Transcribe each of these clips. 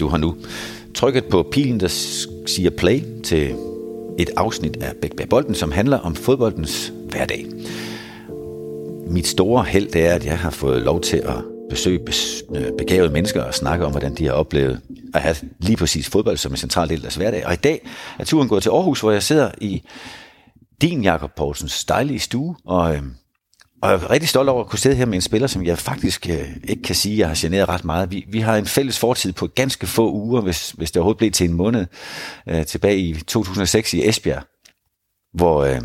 Du har nu trykket på pilen, der siger play til et afsnit af Bæk Bæk Bolden, som handler om fodboldens hverdag. Mit store held det er, at jeg har fået lov til at besøge øh, begavede mennesker og snakke om, hvordan de har oplevet at have lige præcis fodbold som en central del af deres hverdag. Og i dag er turen gået til Aarhus, hvor jeg sidder i din Jakob Poulsens dejlige stue, og, øh, og jeg er rigtig stolt over at kunne sidde her med en spiller, som jeg faktisk øh, ikke kan sige, jeg har generet ret meget. Vi, vi har en fælles fortid på ganske få uger, hvis, hvis det overhovedet blev til en måned, øh, tilbage i 2006 i Esbjerg, hvor øh,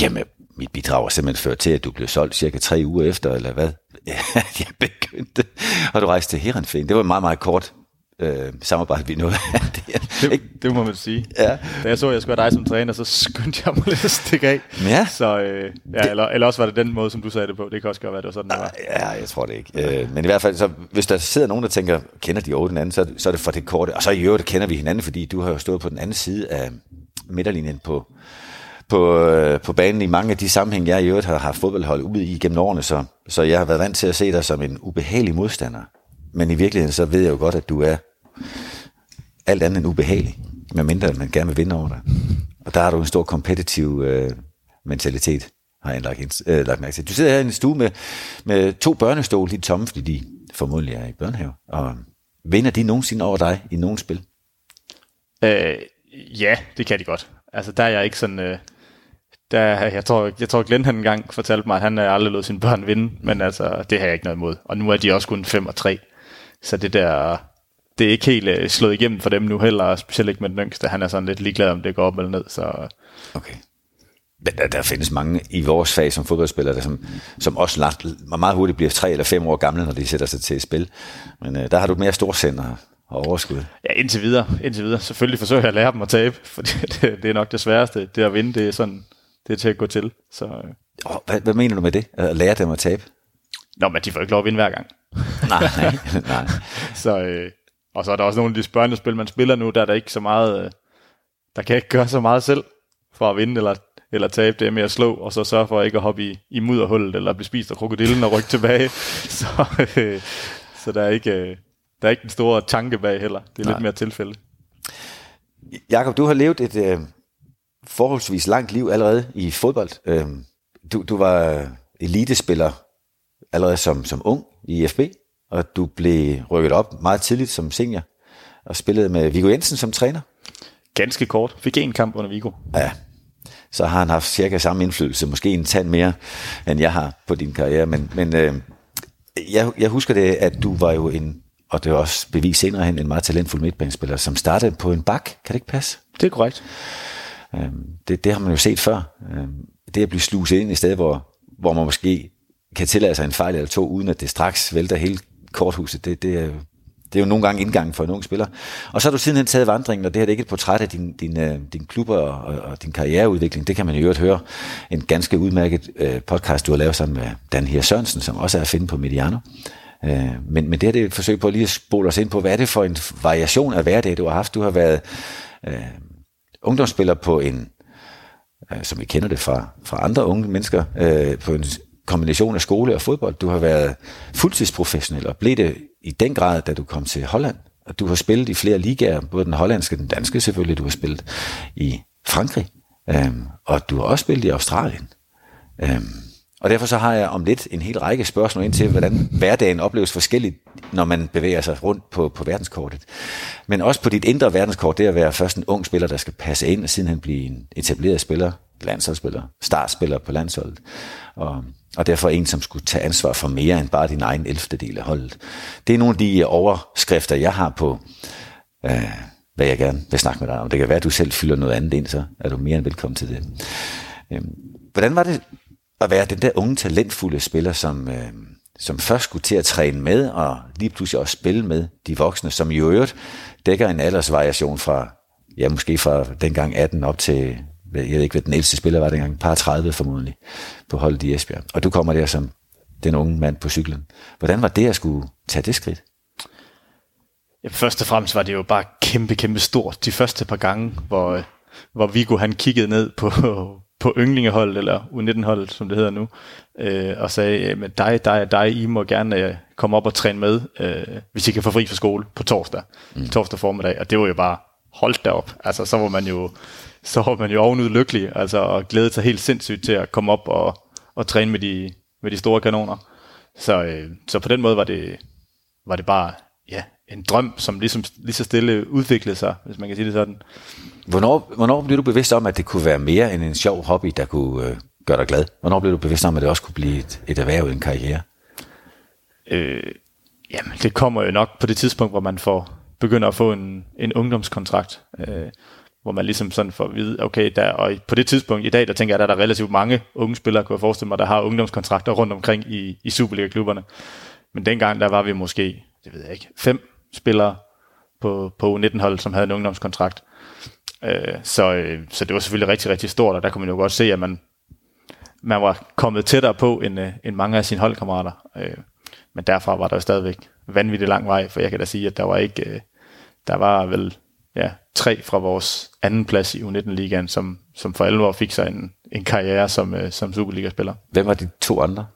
jamen, mit bidrag har simpelthen ført til, at du blev solgt cirka tre uger efter, eller hvad? jeg begyndte, og du rejste til Herenfen. Det var meget, meget kort øh, samarbejde, vi nåede. det, det, det må man sige. Ja. Da jeg så, at jeg skulle have dig som træner, så skyndte jeg mig lidt at stikke af. Ja. Så, øh, ja, det, eller, eller også var det den måde, som du sagde det på. Det kan også godt være, det var sådan, det var. Ja, jeg tror det ikke. Øh, men i hvert fald, så, hvis der sidder nogen, der tænker, kender de over den anden, så, så er det for det korte. Og så i øvrigt kender vi hinanden, fordi du har jo stået på den anden side af midterlinjen på, på, øh, på banen i mange af de sammenhæng, jeg i øvrigt har haft fodboldhold ude i gennem årene, så, så jeg har været vant til at se dig som en ubehagelig modstander. Men i virkeligheden, så ved jeg jo godt, at du er alt andet end ubehagelig, medmindre man gerne vil vinde over dig. Og der har du en stor kompetitiv øh, mentalitet, har jeg lagt, øh, lagt mærke til. Du sidder her i en stue med, med to børnestole, de tomme, fordi de formodentlig er i børnehave. Og vinder de nogensinde over dig i nogen spil? Øh, ja, det kan de godt. Altså der er jeg ikke sådan... Øh, der, jeg, tror, jeg tror, Glenn han engang fortalte mig, at han øh, aldrig lod sine børn vinde, men altså, det har jeg ikke noget imod. Og nu er de også kun 5 og 3. Så det der, det er ikke helt uh, slået igennem for dem nu heller, specielt ikke med den yngste. Han er sådan lidt ligeglad, om det går op eller ned. Så. Okay. Men der, der findes mange i vores fag som fodboldspillere, der som, som også lagt, meget hurtigt bliver tre eller fem år gamle, når de sætter sig til et spil. Men uh, der har du mere storsender og overskud. Ja, indtil videre. Indtil videre. Selvfølgelig forsøger jeg at lære dem at tabe, for det, det er nok det sværeste. Det at vinde, det er sådan, det er til at gå til. Så, oh, hvad, hvad mener du med det? At lære dem at tabe? Nå, men de får ikke lov at vinde hver gang. Nej, nej. så, øh, og så er der også nogle af de børnespil, man spiller nu, der er der ikke så meget, øh, der kan ikke gøre så meget selv for at vinde eller, eller tabe. Det er med at slå, og så sørge for ikke at hoppe i, i mudderhullet, eller blive spist af krokodillen og rykke tilbage. så, øh, så der er ikke, øh, der er ikke den store tanke bag heller. Det er Nej. lidt mere tilfælde. Jakob, du har levet et øh, forholdsvis langt liv allerede i fodbold. Øh, du, du var elitespiller allerede som, som ung i FB, og du blev rykket op meget tidligt som senior, og spillede med Viggo Jensen som træner. Ganske kort. Fik en kamp under Viggo. Ja, så har han haft cirka samme indflydelse, måske en tand mere, end jeg har på din karriere. Men, men øh, jeg, jeg husker det, at du var jo en, og det er også bevis senere hen, en meget talentfuld midtbanespiller, som startede på en bak. Kan det ikke passe? Det er korrekt. Øh, det, det har man jo set før. Øh, det at blive sluset ind i stedet, hvor, hvor man måske kan tillade sig en fejl eller to, uden at det straks vælter hele korthuset, det, det, er, det er jo nogle gange indgangen for en ung spiller. Og så har du sidenhen taget vandringen, og det her det er ikke et portræt af din, din, øh, din klubber og, og din karriereudvikling. Det kan man jo øvrigt høre. En ganske udmærket øh, podcast, du har lavet sammen med Dan Her Sørensen, som også er at finde på Mediano. Øh, men, men det her det er et forsøg på lige at spole os ind på, hvad er det for en variation af hverdag, du har haft? Du har været øh, ungdomsspiller på en, øh, som vi kender det fra, fra andre unge mennesker, øh, på en kombination af skole og fodbold. Du har været fuldtidsprofessionel og blev det i den grad, da du kom til Holland. Og du har spillet i flere ligaer, både den hollandske og den danske selvfølgelig. Du har spillet i Frankrig, øhm, og du har også spillet i Australien. Øhm, og derfor så har jeg om lidt en hel række spørgsmål ind til, hvordan hverdagen opleves forskelligt, når man bevæger sig rundt på, på verdenskortet. Men også på dit indre verdenskort, det at være først en ung spiller, der skal passe ind, og sidenhen blive en etableret spiller, landsholdsspiller, startspiller på landsholdet. Og, og derfor en, som skulle tage ansvar for mere end bare din egen 11. del af holdet. Det er nogle af de øh, overskrifter, jeg har på, øh, hvad jeg gerne vil snakke med dig om. Det kan være, at du selv fylder noget andet ind, så er du mere end velkommen til det. Øh, hvordan var det at være den der unge, talentfulde spiller, som, øh, som først skulle til at træne med, og lige pludselig også spille med de voksne, som i øvrigt dækker en aldersvariation fra, ja måske fra dengang 18 op til jeg ved ikke, hvad den ældste spiller var dengang, par 30 formodentlig, på holdet i Esbjerg. Og du kommer der som den unge mand på cyklen. Hvordan var det at skulle tage det skridt? Ja, først og fremmest var det jo bare kæmpe, kæmpe stort. De første par gange, hvor, hvor Viggo han kiggede ned på, på ynglingeholdet, eller U19-holdet, som det hedder nu, øh, og sagde, men dig, dig dig, I må gerne øh, komme op og træne med, øh, hvis I kan få fri fra skole på torsdag, mm. torsdag formiddag, og det var jo bare, holdt derop, altså så var man jo, så var man jo ovenud lykkelig, altså og glæde sig helt sindssygt til at komme op og, og træne med de, med de store kanoner. Så, øh, så på den måde var det, var det bare ja, en drøm, som ligesom, lige så stille udviklede sig, hvis man kan sige det sådan. Hvornår, hvornår blev du bevidst om, at det kunne være mere end en sjov hobby, der kunne øh, gøre dig glad? Hvornår blev du bevidst om, at det også kunne blive et, et erhverv, en karriere? Øh, jamen, det kommer jo nok på det tidspunkt, hvor man får begynder at få en, en ungdomskontrakt, øh, hvor man ligesom sådan får at vide, okay, der, og på det tidspunkt i dag, der tænker jeg, der er relativt mange unge spillere, kunne jeg forestille mig, der har ungdomskontrakter rundt omkring i, i Superliga-klubberne. Men dengang, der var vi måske, det ved jeg ikke, fem spillere på, på U19-holdet, som havde en ungdomskontrakt. Øh, så, øh, så det var selvfølgelig rigtig, rigtig stort, og der kunne man jo godt se, at man, man var kommet tættere på end, øh, end mange af sine holdkammerater. Øh, men derfra var der jo stadigvæk vanvittigt lang vej, for jeg kan da sige, at der var ikke, øh, der var vel ja, tre fra vores anden plads i U19-ligaen, som, som for alvor fik sig en, en karriere som, øh, som Superliga-spiller. Hvem var de to andre?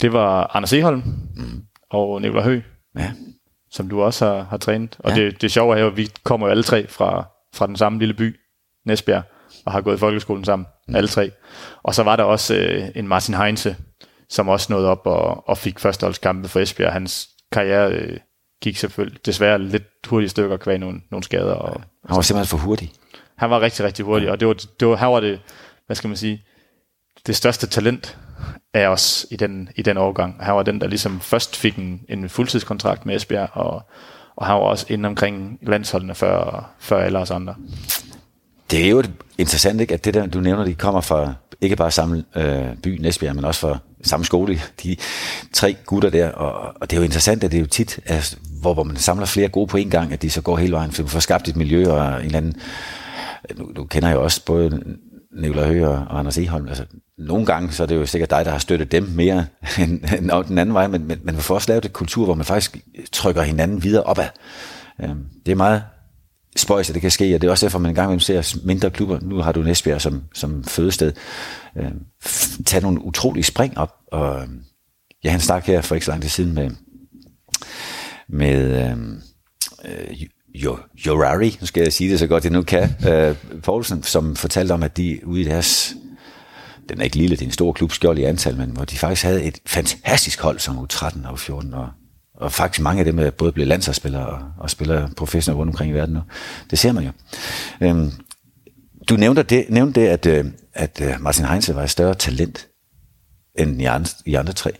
Det var Anders Eholm mm. og Nikolaj Høgh, ja. som du også har, har trænet. Og ja. det, det sjove er jo, at vi kommer jo alle tre fra, fra den samme lille by, Næsbjerg, og har gået i folkeskolen sammen, mm. alle tre. Og så var der også øh, en Martin Heinze, som også nåede op og, og fik førsteholdskampe for Esbjerg. Hans karriere øh, gik selvfølgelig desværre lidt hurtigt stykker kvæg nogle, nogle skader. Og, han var simpelthen for hurtig. Han var rigtig, rigtig hurtig, og det var, det var, her var det, hvad skal man sige, det største talent af os i den, i den overgang. Han var den, der ligesom først fik en, en fuldtidskontrakt med Esbjerg, og, og han var også inde omkring landsholdene før, før alle os andre. Det er jo interessant, ikke, at det der, du nævner, de kommer fra ikke bare samme øh, by, Næsbjerg, men også for samme skole, de tre gutter der, og, og det er jo interessant, at det er jo tit, at, hvor, hvor man samler flere gode på en gang, at de så går hele vejen, for man får skabt et miljø og en eller anden, øh, nu, nu kender jeg også både Nicolai Høgh og Anders Eholm, altså nogle gange, så er det jo sikkert dig, der har støttet dem mere end, end den anden vej, men, men man får også lavet et kultur, hvor man faktisk trykker hinanden videre opad. Øhm, det er meget spøjs, at det kan ske, og det er også derfor, man engang ser mindre klubber, nu har du Næsbjerg som, som fødested, øh, tage nogle utrolige spring op, og øh, ja, han stak her for ikke så lang tid siden med, med øh, øh, jo, Jorari, nu skal jeg sige det så godt jeg nu kan, øh, Poulsen, som fortalte om, at de ude i deres, den er ikke lille, det er en stor klub, skjold i antal, men hvor de faktisk havde et fantastisk hold som U13 og U14, og og faktisk mange af dem er både blevet landsholdsspillere og, og spiller professionelt rundt omkring i verden nu. Det ser man jo. Øhm, du nævnte det, nævnte det at, øh, at øh, Martin Heinze var et større talent end i andre, i andre tre.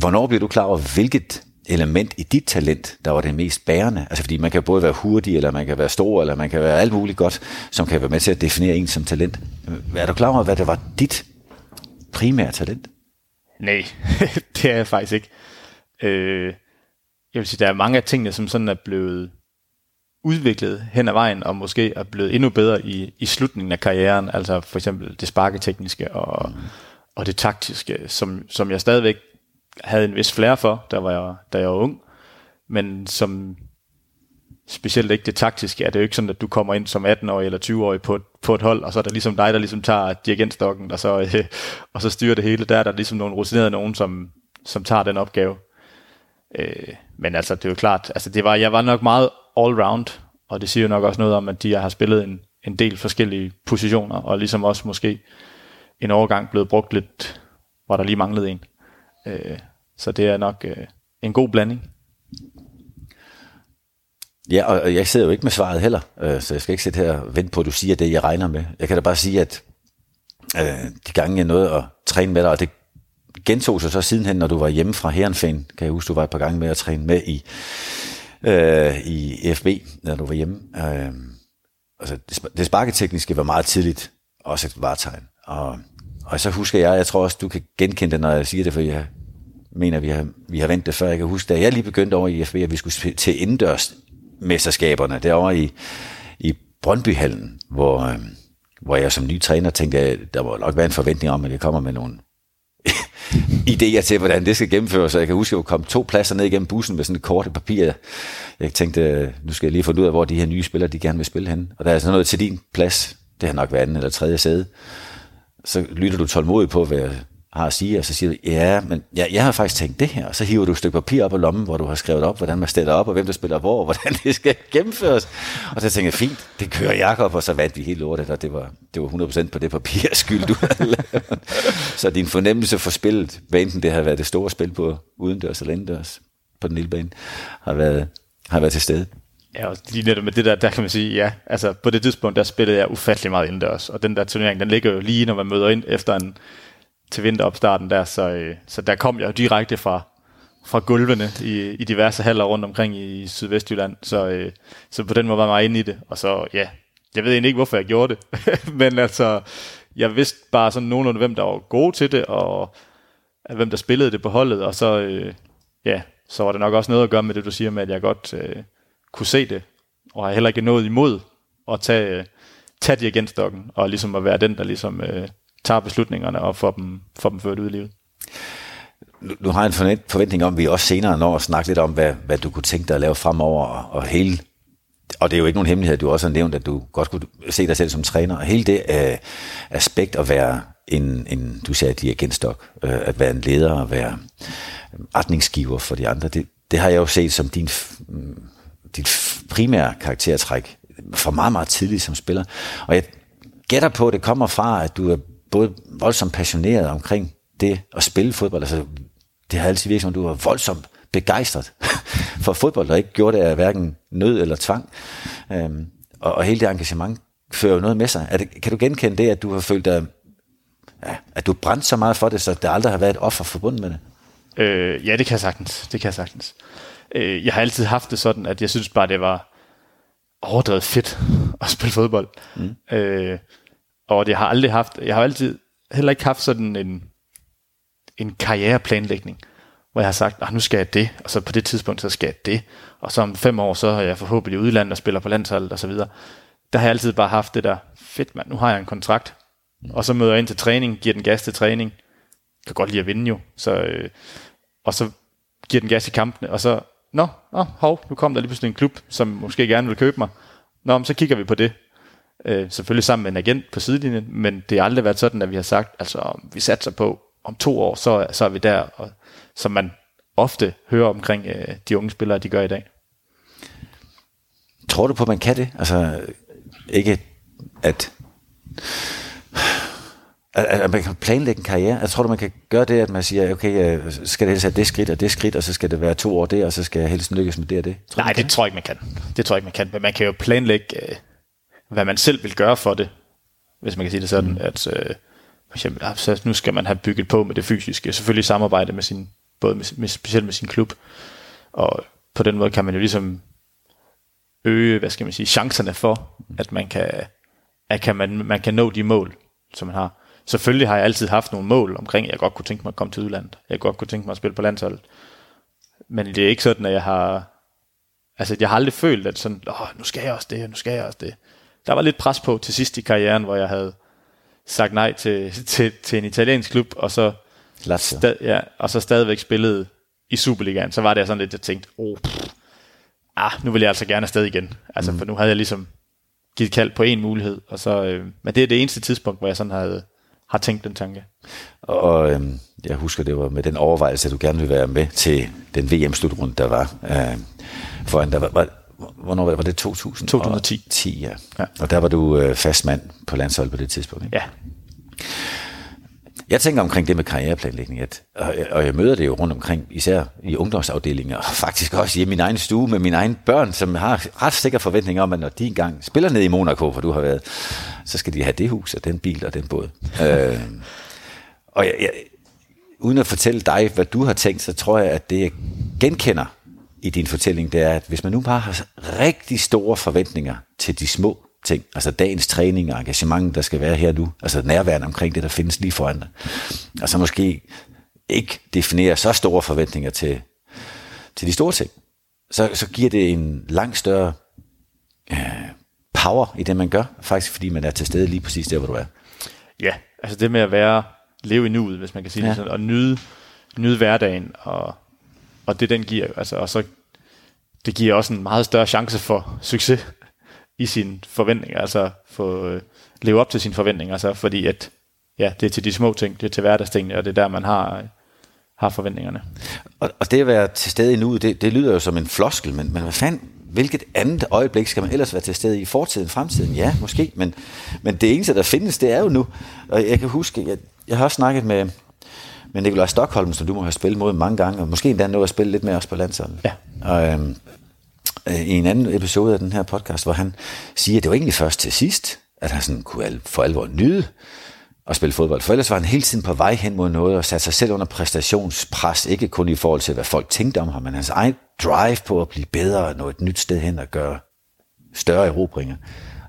Hvornår blev du klar over, hvilket element i dit talent, der var det mest bærende? Altså fordi man kan både være hurtig, eller man kan være stor, eller man kan være alt muligt godt, som kan være med til at definere en som talent. Øh, er du klar over, hvad det var dit primære talent? Nej, det er jeg faktisk ikke. Øh, jeg vil sige, der er mange af tingene, som sådan er blevet udviklet hen ad vejen, og måske er blevet endnu bedre i, i slutningen af karrieren, altså for eksempel det sparketekniske og, mm. og det taktiske, som, som jeg stadigvæk havde en vis flere for, da, var jeg, da jeg var ung, men som specielt ikke det taktiske, er det jo ikke sådan, at du kommer ind som 18-årig eller 20-årig på, på et hold, og så er der ligesom dig, der ligesom tager dirigentstokken, og så, øh, og så styrer det hele. Der er der ligesom nogle rutinerede nogen, som, som tager den opgave. Øh, men altså, det er jo klart, altså det var, jeg var nok meget all-round, og det siger jo nok også noget om, at de har spillet en, en del forskellige positioner, og ligesom også måske en overgang blevet brugt lidt, hvor der lige manglede en. Øh, så det er nok øh, en god blanding. Ja, og jeg sidder jo ikke med svaret heller, øh, så jeg skal ikke sidde her og vente på, at du siger det, jeg regner med. Jeg kan da bare sige, at øh, de gange jeg nåede at træne med dig, og det gentog sig så sidenhen, når du var hjemme fra Herrenfæn, kan jeg huske, du var et par gange med at træne med i, øh, i FB, når du var hjemme. Øh, altså, det sparketekniske var meget tidligt også et vartegn. Og, og så husker jeg, jeg tror også, du kan genkende det, når jeg siger det, for jeg mener, vi har, vi har vendt det før. Jeg kan huske, da jeg lige begyndte over i FB, at vi skulle til indendørs mesterskaberne, derovre i, i Brøndbyhallen, hvor, øh, hvor jeg som ny træner tænkte, at der må nok være en forventning om, at jeg kommer med nogle idéer til, hvordan det skal gennemføres. Så jeg kan huske, at jeg kom to pladser ned igennem bussen med sådan et kort papir. Jeg tænkte, nu skal jeg lige finde ud af, hvor de her nye spillere, de gerne vil spille hen. Og der er sådan noget til din plads. Det har nok været anden eller tredje sæde. så lytter du tålmodigt på, hvad har at sige, og så siger du, ja, men ja, jeg har faktisk tænkt det her, og så hiver du et stykke papir op af lommen, hvor du har skrevet op, hvordan man stiller op, og hvem der spiller hvor, og hvordan det skal gennemføres. Og så tænker jeg, fint, det kører Jakob, og så vandt vi helt lortet, og det var, det var 100% på det papir skyld, du havde lavet. Så din fornemmelse for spillet, hvad enten det har været det store spil på udendørs eller indendørs på den lille bane, har været, har været til stede. Ja, og lige netop med det der, der kan man sige, ja, altså på det tidspunkt, der spillede jeg ufattelig meget indendørs, og den der turnering, den ligger jo lige, når man møder ind efter en, til vinteropstarten der, så, øh, så der kom jeg jo direkte fra, fra gulvene i, i diverse haller rundt omkring i Sydvestjylland, så, øh, så på den måde var jeg inde i det, og så ja, jeg ved egentlig ikke, hvorfor jeg gjorde det, men altså, jeg vidste bare sådan nogenlunde, hvem der var gode til det, og hvem der spillede det på holdet, og så, øh, ja, så var det nok også noget at gøre med det, du siger med, at jeg godt øh, kunne se det, og har heller ikke noget imod at tage, øh, tage dirigentstokken, og ligesom at være den, der ligesom øh, tager beslutningerne og får dem, får dem ført ud i livet. Nu, nu har jeg en forventning om, at vi også senere når at snakke lidt om, hvad, hvad du kunne tænke dig at lave fremover, og, og hele og det er jo ikke nogen hemmelighed, du også har nævnt, at du godt kunne se dig selv som træner. Og hele det øh, aspekt at være en, en du sagde, dirigenstok, øh, at være en leder, at være retningsgiver for de andre, det, det har jeg jo set som din, mm, dit primære karaktertræk for meget, meget tidligt som spiller. Og jeg gætter på, at det kommer fra, at du er både voldsomt passioneret omkring det at spille fodbold. Altså, det har altid virket som, at du var voldsomt begejstret for fodbold, og ikke gjorde det af hverken nød eller tvang. Øhm, og, og hele det engagement fører jo noget med sig. Er det, kan du genkende det, at du har følt dig, ja, at du brændt så meget for det, så der aldrig har været et offer forbundet med det? Øh, ja, det kan jeg sagtens. Det kan jeg sagtens. Øh, jeg har altid haft det sådan, at jeg synes bare, det var overdrevet fedt at spille fodbold. Mm. Øh, og det har aldrig haft, jeg har altid heller ikke haft sådan en, en karriereplanlægning, hvor jeg har sagt, ah, nu skal jeg det, og så på det tidspunkt, så skal jeg det, og så om fem år, så er jeg forhåbentlig i udlandet og spiller på landsholdet og så videre. Der har jeg altid bare haft det der, fedt mand, nu har jeg en kontrakt, og så møder jeg ind til træning, giver den gas til træning, kan godt lide at vinde jo, så, øh, og så giver den gas i kampene, og så, nå, nå, hov, nu kom der lige pludselig en klub, som måske gerne vil købe mig, nå, men så kigger vi på det, øh, selvfølgelig sammen med en agent på sidelinjen, men det har aldrig været sådan, at vi har sagt, altså vi satser på, om to år, så, så er vi der, og, som man ofte hører omkring øh, de unge spillere, de gør i dag. Tror du på, at man kan det? Altså ikke at at, at man kan planlægge en karriere. Jeg tror du, man kan gøre det, at man siger, okay, øh, skal det helst have det skridt og det skridt, og så skal det være to år der, og så skal jeg helst lykkes med det og det. Tror Nej, det tror jeg ikke, man kan. Det tror jeg ikke, man kan. Men man kan jo planlægge, øh, hvad man selv vil gøre for det, hvis man kan sige det sådan, mm. at øh, for eksempel, ah, så nu skal man have bygget på med det fysiske. Selvfølgelig samarbejde med sin, både med, med, specielt med sin klub, og på den måde kan man jo ligesom øge, hvad skal man sige, chancerne for, at man kan, at kan man, man kan nå de mål, som man har. Selvfølgelig har jeg altid haft nogle mål omkring, at jeg godt kunne tænke mig at komme til udlandet. Jeg godt kunne tænke mig at spille på landsholdet. Men det er ikke sådan, at jeg har... Altså, jeg har aldrig følt, at sådan, Åh, nu skal jeg også det, nu skal jeg også det. Der var lidt pres på til sidst i karrieren, hvor jeg havde sagt nej til, til, til en italiensk klub, og så, stad, ja, og så stadigvæk spillet i Superligaen. Så var det sådan lidt, jeg tænkte, oh, pff, ah, nu vil jeg altså gerne afsted igen. Altså, mm. for nu havde jeg ligesom givet kald på en mulighed, og så, øh, men det er det eneste tidspunkt, hvor jeg sådan havde, har tænkt den tanke. Og øh, jeg husker, det var med den overvejelse, at du gerne ville være med til den VM-slutrunde, der var. Øh, foran, der var, var hvornår var det? Var det 2000? 2010. 10, ja. ja. Og der var du øh, fast mand på landsholdet på det tidspunkt, ikke? Ja. Jeg tænker omkring det med karriereplanlægning, at, og, og jeg møder det jo rundt omkring, især i ungdomsafdelinger, og faktisk også i min egen stue med mine egne børn, som har ret sikker forventninger om, at når de engang spiller ned i Monaco, hvor du har været, så skal de have det hus, og den bil og den båd. øh, og jeg, jeg, uden at fortælle dig, hvad du har tænkt, så tror jeg, at det jeg genkender i din fortælling, det er, at hvis man nu bare har rigtig store forventninger til de små ting, altså dagens træning og engagement, der skal være her nu, altså nærværende omkring det, der findes lige foran dig, og så måske ikke definere så store forventninger til, til de store ting, så, så giver det en langt større øh, power i det, man gør, faktisk fordi man er til stede lige præcis der, hvor du er. Ja, altså det med at være, leve i nuet, hvis man kan sige ja. det sådan, og nyde, nyde hverdagen, og, og det den giver, altså, og så det giver også en meget større chance for succes i sine forventninger, altså få øh, leve op til sine forventninger, altså fordi at ja, det er til de små ting, det er til hverdagstingene, og det er der, man har, øh, har forventningerne. Og, og det at være til stede i nuet, det, det lyder jo som en floskel, men, men hvad fanden, hvilket andet øjeblik skal man ellers være til stede i fortiden, fremtiden? Ja, måske, men, men det eneste, der findes, det er jo nu. Og jeg kan huske, jeg, jeg har også snakket med, med Nikolaj Stockholm, som du må have spillet mod mange gange, og måske endda nået at spille lidt med os på landsholdet. Ja. Og, øhm, øh, i en anden episode af den her podcast, hvor han siger, at det var egentlig først til sidst, at han sådan kunne for alvor nyde at spille fodbold. For ellers var han hele tiden på vej hen mod noget og satte sig selv under præstationspres, ikke kun i forhold til, hvad folk tænkte om ham, men hans egen drive på at blive bedre og nå et nyt sted hen og gøre større erobringer.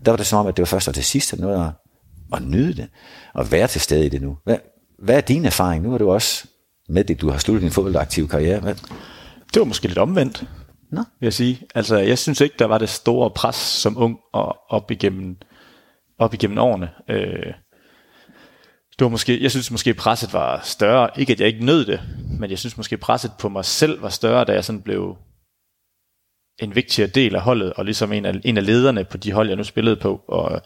Der var det som om, at det var først og til sidst, at noget at, at nyde det, og være til stede i det nu. Hvad, hvad er din erfaring? Nu er du også med det, du har sluttet din fodboldaktive karriere. Hvad? Det var måske lidt omvendt, Nå. vil jeg sige. Altså, jeg synes ikke, der var det store pres som ung og op igennem, op igennem årene. Øh, det var måske, jeg synes måske presset var større. Ikke at jeg ikke nød det, men jeg synes måske presset på mig selv var større, da jeg sådan blev en vigtigere del af holdet, og ligesom en af, en af lederne på de hold, jeg nu spillede på. Og,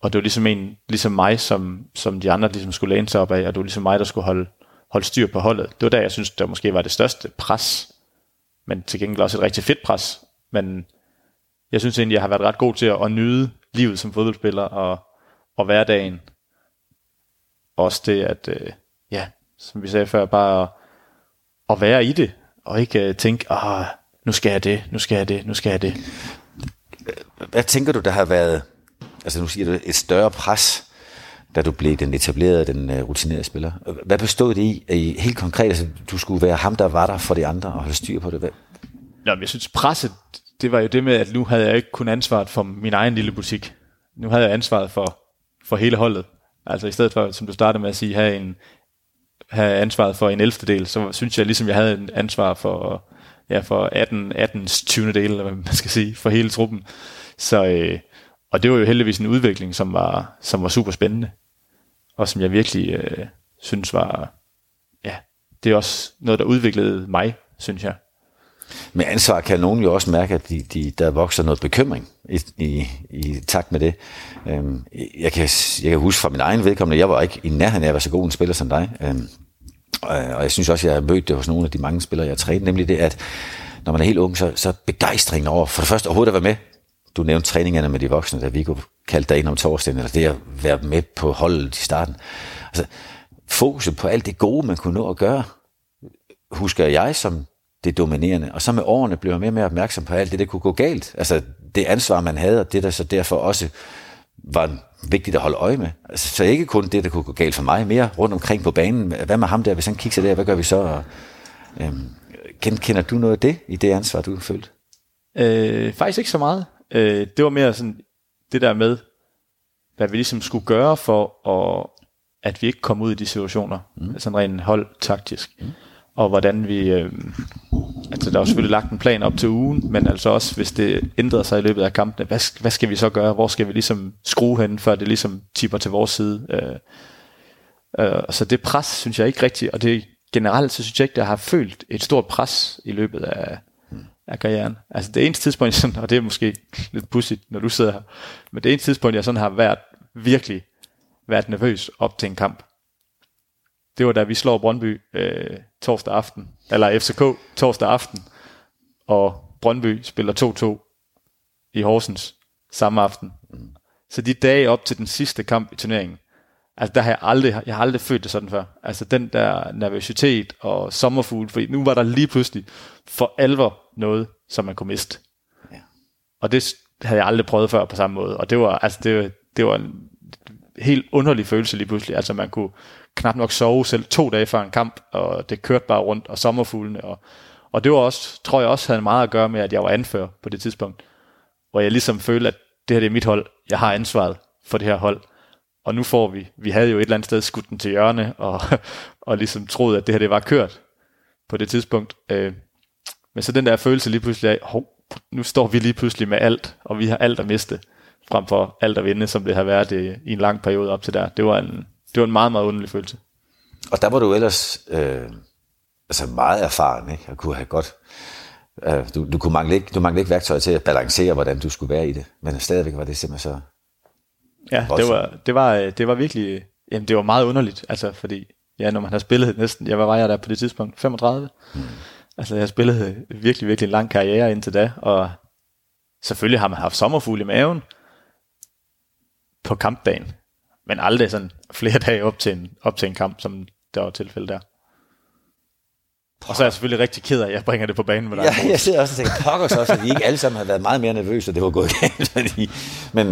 og det var ligesom en, ligesom mig, som, som de andre ligesom skulle læne sig op af, og det var ligesom mig, der skulle holde, holde styr på holdet. Det var der, jeg synes, der måske var det største pres, men til gengæld også et rigtig fedt pres. Men jeg synes egentlig, jeg har været ret god til at, at nyde livet som fodboldspiller og, og hverdagen. Også det, at, øh, ja, som vi sagde før, bare at, at være i det, og ikke øh, tænke, ah, nu skal jeg det, nu skal jeg det, nu skal jeg det. Hvad tænker du, der har været, altså nu siger du, et større pres, da du blev den etablerede, den øh, rutinerede spiller? Hvad bestod det i, i helt konkret? Altså, du skulle være ham, der var der for de andre og holde styr på det. Hvad? Nå, men jeg synes, presset, det var jo det med, at nu havde jeg ikke kun ansvaret for min egen lille butik. Nu havde jeg ansvaret for, for hele holdet. Altså i stedet for, som du startede med at sige, have, en, have ansvaret for en elftedel, så synes jeg ligesom, jeg havde en ansvar for, ja, for 18, 18 20. del, eller hvad man skal sige, for hele truppen. Så, øh, og det var jo heldigvis en udvikling, som var, som var super spændende, og som jeg virkelig øh, synes var, ja, det er også noget, der udviklede mig, synes jeg. Med ansvar kan nogen jo også mærke, at de, de, der vokser noget bekymring i, i, i takt med det. Øhm, jeg, kan, jeg kan huske fra min egen vedkommende, jeg var ikke i nærheden af at være så god en spiller som dig. Øhm, og, og jeg synes også, jeg har mødt det hos nogle af de mange spillere, jeg har trænet, nemlig det, at når man er helt ung, så, så begejstringen over, for det første overhovedet at være med. Du nævnte træningerne med de voksne, der vi kunne kalde dig ind om torsdagen, eller det at være med på holdet i starten. Altså, fokuset på alt det gode, man kunne nå at gøre, husker jeg som det dominerende. Og så med årene blev jeg mere og mere opmærksom på alt det, der kunne gå galt. Altså det ansvar, man havde, og det der så derfor også var vigtigt at holde øje med. Altså, så ikke kun det, der kunne gå galt for mig, mere rundt omkring på banen. Hvad med ham der, hvis han kigger der, hvad gør vi så? Og, øhm, kender du noget af det i det ansvar, du følte? Øh, faktisk ikke så meget. Øh, det var mere sådan det der med, hvad vi ligesom skulle gøre for, at, at vi ikke kom ud i de situationer. Mm. Sådan rent hold taktisk. Mm og hvordan vi, øh, altså der er selvfølgelig lagt en plan op til ugen, men altså også hvis det ændrer sig i løbet af kampene, hvad, hvad skal vi så gøre, hvor skal vi ligesom skrue hen, før det ligesom tipper til vores side. Øh, øh, så det pres synes jeg ikke rigtigt, og det generelt så synes jeg ikke, jeg har følt et stort pres i løbet af, af karrieren. Altså det eneste tidspunkt, sådan, og det er måske lidt pudsigt, når du sidder her, men det eneste tidspunkt, jeg sådan har været virkelig været nervøs op til en kamp, det var da vi slår Brøndby øh, torsdag aften, eller FCK torsdag aften, og Brøndby spiller 2-2 i Horsens samme aften. Så de dage op til den sidste kamp i turneringen, altså der har jeg aldrig, jeg har aldrig følt det sådan før. Altså den der nervøsitet og sommerfugl, fordi nu var der lige pludselig for alvor noget, som man kunne miste. Ja. Og det havde jeg aldrig prøvet før på samme måde. Og det var, altså det, det var en helt underlig følelse lige pludselig. Altså man kunne knap nok sove selv to dage før en kamp, og det kørte bare rundt, og sommerfuglene. Og, og det var også, tror jeg også havde meget at gøre med, at jeg var anfører på det tidspunkt, hvor jeg ligesom følte, at det her det er mit hold, jeg har ansvaret for det her hold. Og nu får vi, vi havde jo et eller andet sted skudt den til hjørne, og, og ligesom troet, at det her det var kørt på det tidspunkt. Øh, men så den der følelse lige pludselig af, hov, nu står vi lige pludselig med alt, og vi har alt at miste, frem for alt at vinde, som det har været i, i en lang periode op til der. Det var en, det var en meget, meget underlig følelse. Og der var du ellers øh, altså meget erfaren, ikke? Og kunne have godt... Øh, du, du, kunne mangle ikke, du mangle ikke værktøj til at balancere, hvordan du skulle være i det. Men stadigvæk var det simpelthen så... Ja, det var, det, var, det var virkelig Jamen, det var meget underligt, altså, fordi ja, når man har spillet næsten, jeg var jeg der på det tidspunkt, 35. Mm. Altså, jeg har spillet virkelig, virkelig en lang karriere indtil da, og selvfølgelig har man haft sommerfugle i maven på kampdagen, men aldrig sådan flere dage op til en, op til en kamp, som der var tilfælde der. Og så er jeg selvfølgelig rigtig ked af, at jeg bringer det på banen med dig. Ja, jeg sidder også og tænker, pokker så, at vi ikke alle sammen har været meget mere nervøse, og det var gået galt. Fordi, men,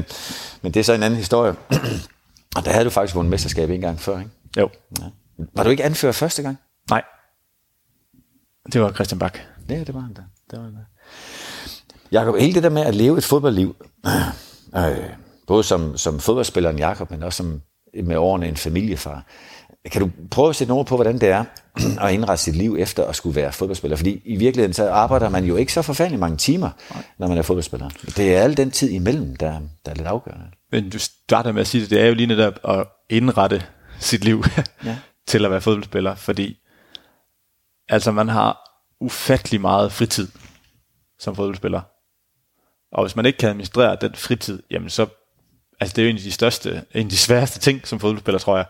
men det er så en anden historie. og der havde du faktisk vundet mesterskab en gang før, ikke? Jo. Ja. Var du ikke anført første gang? Nej. Det var Christian Bak. Ja, det var han da. Det var han da. Jakob, hele det der med at leve et fodboldliv, øh, både som, som fodboldspilleren Jakob, men også som med årene en familiefar. Kan du prøve at sætte ord på, hvordan det er at indrette sit liv efter at skulle være fodboldspiller? Fordi i virkeligheden så arbejder man jo ikke så forfærdelig mange timer, Nej. når man er fodboldspiller. Det er al den tid imellem, der, der er lidt afgørende. Men du starter med at sige det, det er jo lige netop at indrette sit liv ja. til at være fodboldspiller, fordi altså man har ufattelig meget fritid som fodboldspiller. Og hvis man ikke kan administrere den fritid, jamen så, altså det er jo en af de største, en af de sværeste ting som fodboldspiller, tror jeg,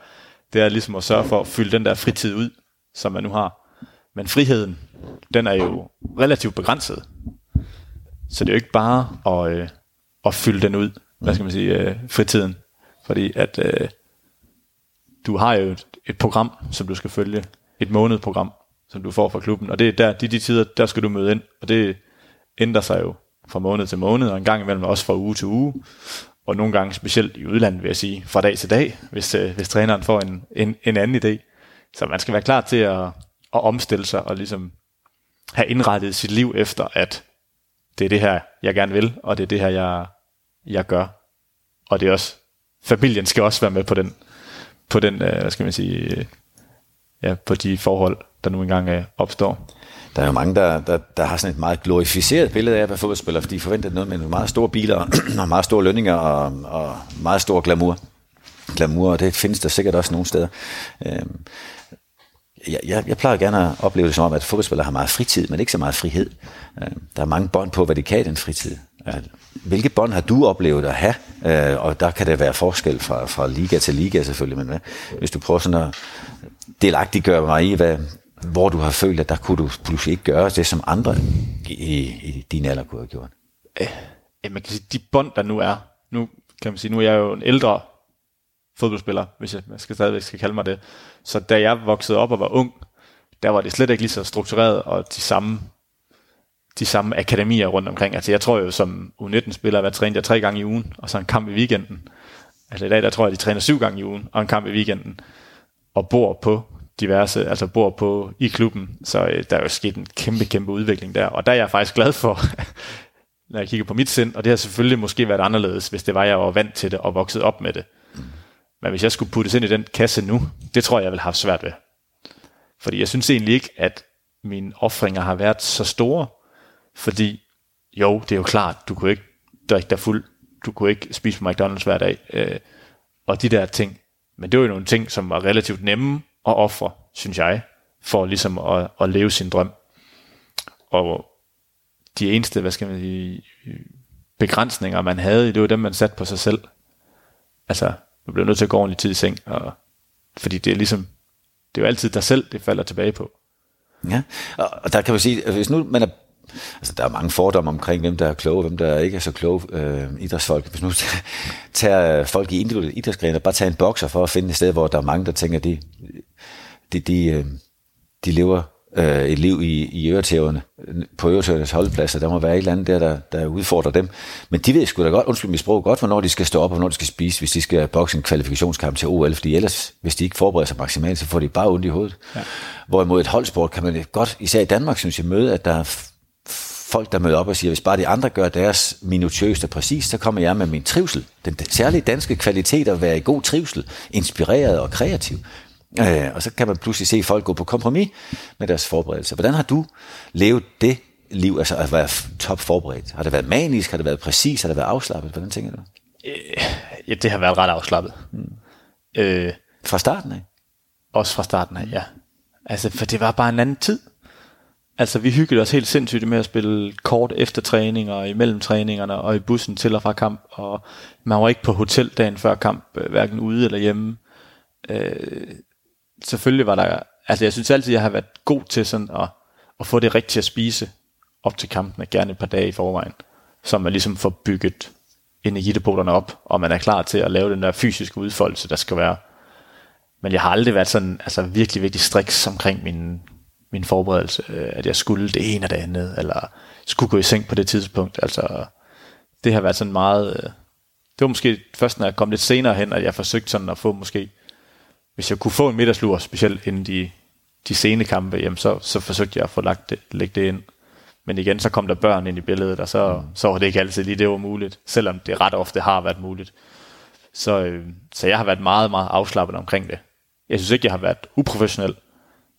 det er ligesom at sørge for at fylde den der fritid ud, som man nu har. Men friheden, den er jo relativt begrænset. Så det er jo ikke bare at, øh, at fylde den ud, hvad skal man sige, øh, fritiden. Fordi at øh, du har jo et, et program, som du skal følge, et månedprogram, som du får fra klubben, og det er der, de, de tider, der skal du møde ind, og det ændrer sig jo fra måned til måned, og en gang imellem også fra uge til uge, og nogle gange specielt i udlandet, vil jeg sige, fra dag til dag, hvis, øh, hvis træneren får en, en, en anden idé. Så man skal være klar til at, at omstille sig og ligesom have indrettet sit liv efter, at det er det her, jeg gerne vil, og det er det her, jeg, jeg gør. Og det er også, familien skal også være med på den, på den, øh, hvad skal man sige, øh, ja, på de forhold, der nu engang øh, opstår. Der er jo mange, der, der, der har sådan et meget glorificeret billede af at være fodboldspiller, fordi de forventer noget med meget store biler og meget store lønninger og, og meget stor glamour. Glamour, og det findes der sikkert også nogle steder. Øhm, jeg, jeg, jeg plejer gerne at opleve det som om, at fodboldspillere har meget fritid, men ikke så meget frihed. Øhm, der er mange bånd på, hvad de kan i den fritid. Altså, hvilke bånd har du oplevet at have? Øh, og der kan det være forskel fra, fra liga til liga selvfølgelig, men hvad, hvis du prøver sådan at delagtiggøre mig i, hvad, hvor du har følt, at der kunne du pludselig ikke gøre det, som andre i, i din alder kunne have gjort? Øh, man kan sige, de bånd, der nu er, nu kan man sige, nu er jeg jo en ældre fodboldspiller, hvis jeg, skal stadigvæk skal kalde mig det. Så da jeg voksede op og var ung, der var det slet ikke lige så struktureret, og de samme, de samme akademier rundt omkring. Altså jeg tror jo som U19-spiller, at jeg jeg tre gange i ugen, og så en kamp i weekenden. Altså i dag, der tror jeg, de træner syv gange i ugen, og en kamp i weekenden, og bor på diverse, altså bor på i klubben, så øh, der er jo sket en kæmpe, kæmpe udvikling der, og der er jeg faktisk glad for, når jeg kigger på mit sind, og det har selvfølgelig måske været anderledes, hvis det var, jeg var vant til det og vokset op med det. Men hvis jeg skulle puttes ind i den kasse nu, det tror jeg, jeg vil have svært ved. Fordi jeg synes egentlig ikke, at mine offringer har været så store, fordi jo, det er jo klart, du kunne ikke drikke dig fuld, du kunne ikke spise på McDonald's hver dag, øh, og de der ting. Men det var jo nogle ting, som var relativt nemme at ofre, synes jeg, for ligesom at, at leve sin drøm. Og de eneste, hvad skal man sige, begrænsninger, man havde, det var dem, man satte på sig selv. Altså, du bliver nødt til at gå ordentligt tid i seng, og, fordi det er ligesom, det er jo altid dig selv, det falder tilbage på. Ja, og der kan man sige, hvis nu man er Altså, der er mange fordomme omkring, hvem der er kloge, hvem der ikke er så kloge øh, idrætsfolk. Hvis nu tager folk i individuelle idrætsgrener, bare tage en bokser for at finde et sted, hvor der er mange, der tænker, de, de, de, øh, de lever øh, et liv i, i øretæverne, på øretævernes holdpladser. Der må være et eller andet der, der, der udfordrer dem. Men de ved sgu da godt, undskyld mit sprog, godt, hvornår de skal stå op, og hvornår de skal spise, hvis de skal bokse en kvalifikationskamp til OL. Fordi ellers, hvis de ikke forbereder sig maksimalt, så får de bare ondt i hovedet. Ja. Hvorimod et holdsport kan man godt, især i Danmark, synes jeg, møde, at der er folk, der møder op og siger, hvis bare de andre gør deres minutiøst og præcis, så kommer jeg med min trivsel. Den særlige danske kvalitet at være i god trivsel, inspireret og kreativ. Øh, og så kan man pludselig se folk gå på kompromis med deres forberedelser. Hvordan har du levet det liv, altså at være top forberedt? Har det været manisk? Har det været præcis? Har det været afslappet? Hvordan tænker du? Øh, ja, det har været ret afslappet. Mm. Øh, fra starten af? Også fra starten af, ja. Altså, for det var bare en anden tid. Altså, vi hyggede os helt sindssygt med at spille kort efter træning og imellem træningerne og i bussen til og fra kamp. Og man var ikke på hotel dagen før kamp, øh, hverken ude eller hjemme. øh, selvfølgelig var der, altså jeg synes altid, jeg har været god til sådan at, at få det rigtigt at spise op til kampen, gerne et par dage i forvejen, så man ligesom får bygget energidepoterne op, og man er klar til at lave den der fysiske udfoldelse, der skal være. Men jeg har aldrig været sådan altså virkelig, virkelig striks omkring min, min forberedelse, øh, at jeg skulle det ene og det andet, eller skulle gå i seng på det tidspunkt. Altså, det har været sådan meget... Øh, det var måske først, når jeg kom lidt senere hen, at jeg forsøgte sådan at få måske, hvis jeg kunne få en middagslur, specielt inden de, de sene kampe, jamen så, så forsøgte jeg at få lagt det, lægge det ind. Men igen, så kom der børn ind i billedet, og så, mm. så var det ikke altid lige det var muligt, selvom det ret ofte har været muligt. Så, øh, så jeg har været meget, meget afslappet omkring det. Jeg synes ikke, jeg har været uprofessionel,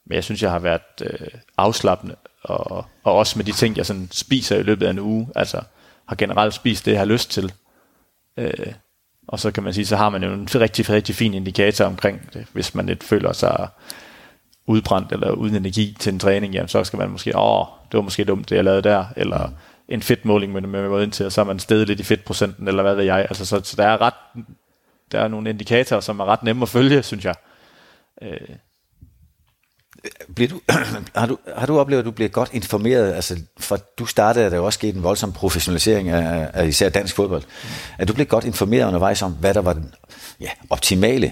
men jeg synes, jeg har været øh, afslappende, og, og også med de ting, jeg sådan spiser i løbet af en uge, altså har generelt spist det, jeg har lyst til. Øh, og så kan man sige, så har man jo en rigtig, rigtig fin indikator omkring det, hvis man lidt føler sig udbrændt eller uden energi til en træning, jamen så skal man måske, åh, det var måske dumt, det jeg lavede der, eller en fedtmåling med, med måde ind til, og så er man stedet lidt i fedtprocenten, eller hvad ved jeg. Altså, så, så der er ret, der er nogle indikatorer, som er ret nemme at følge, synes jeg. Øh. Bliver du, har, du, har du oplevet, at du bliver godt informeret? Altså, for du startede, at der også sket en voldsom professionalisering af, af især dansk fodbold. At du blev godt informeret undervejs om, hvad der var den ja, optimale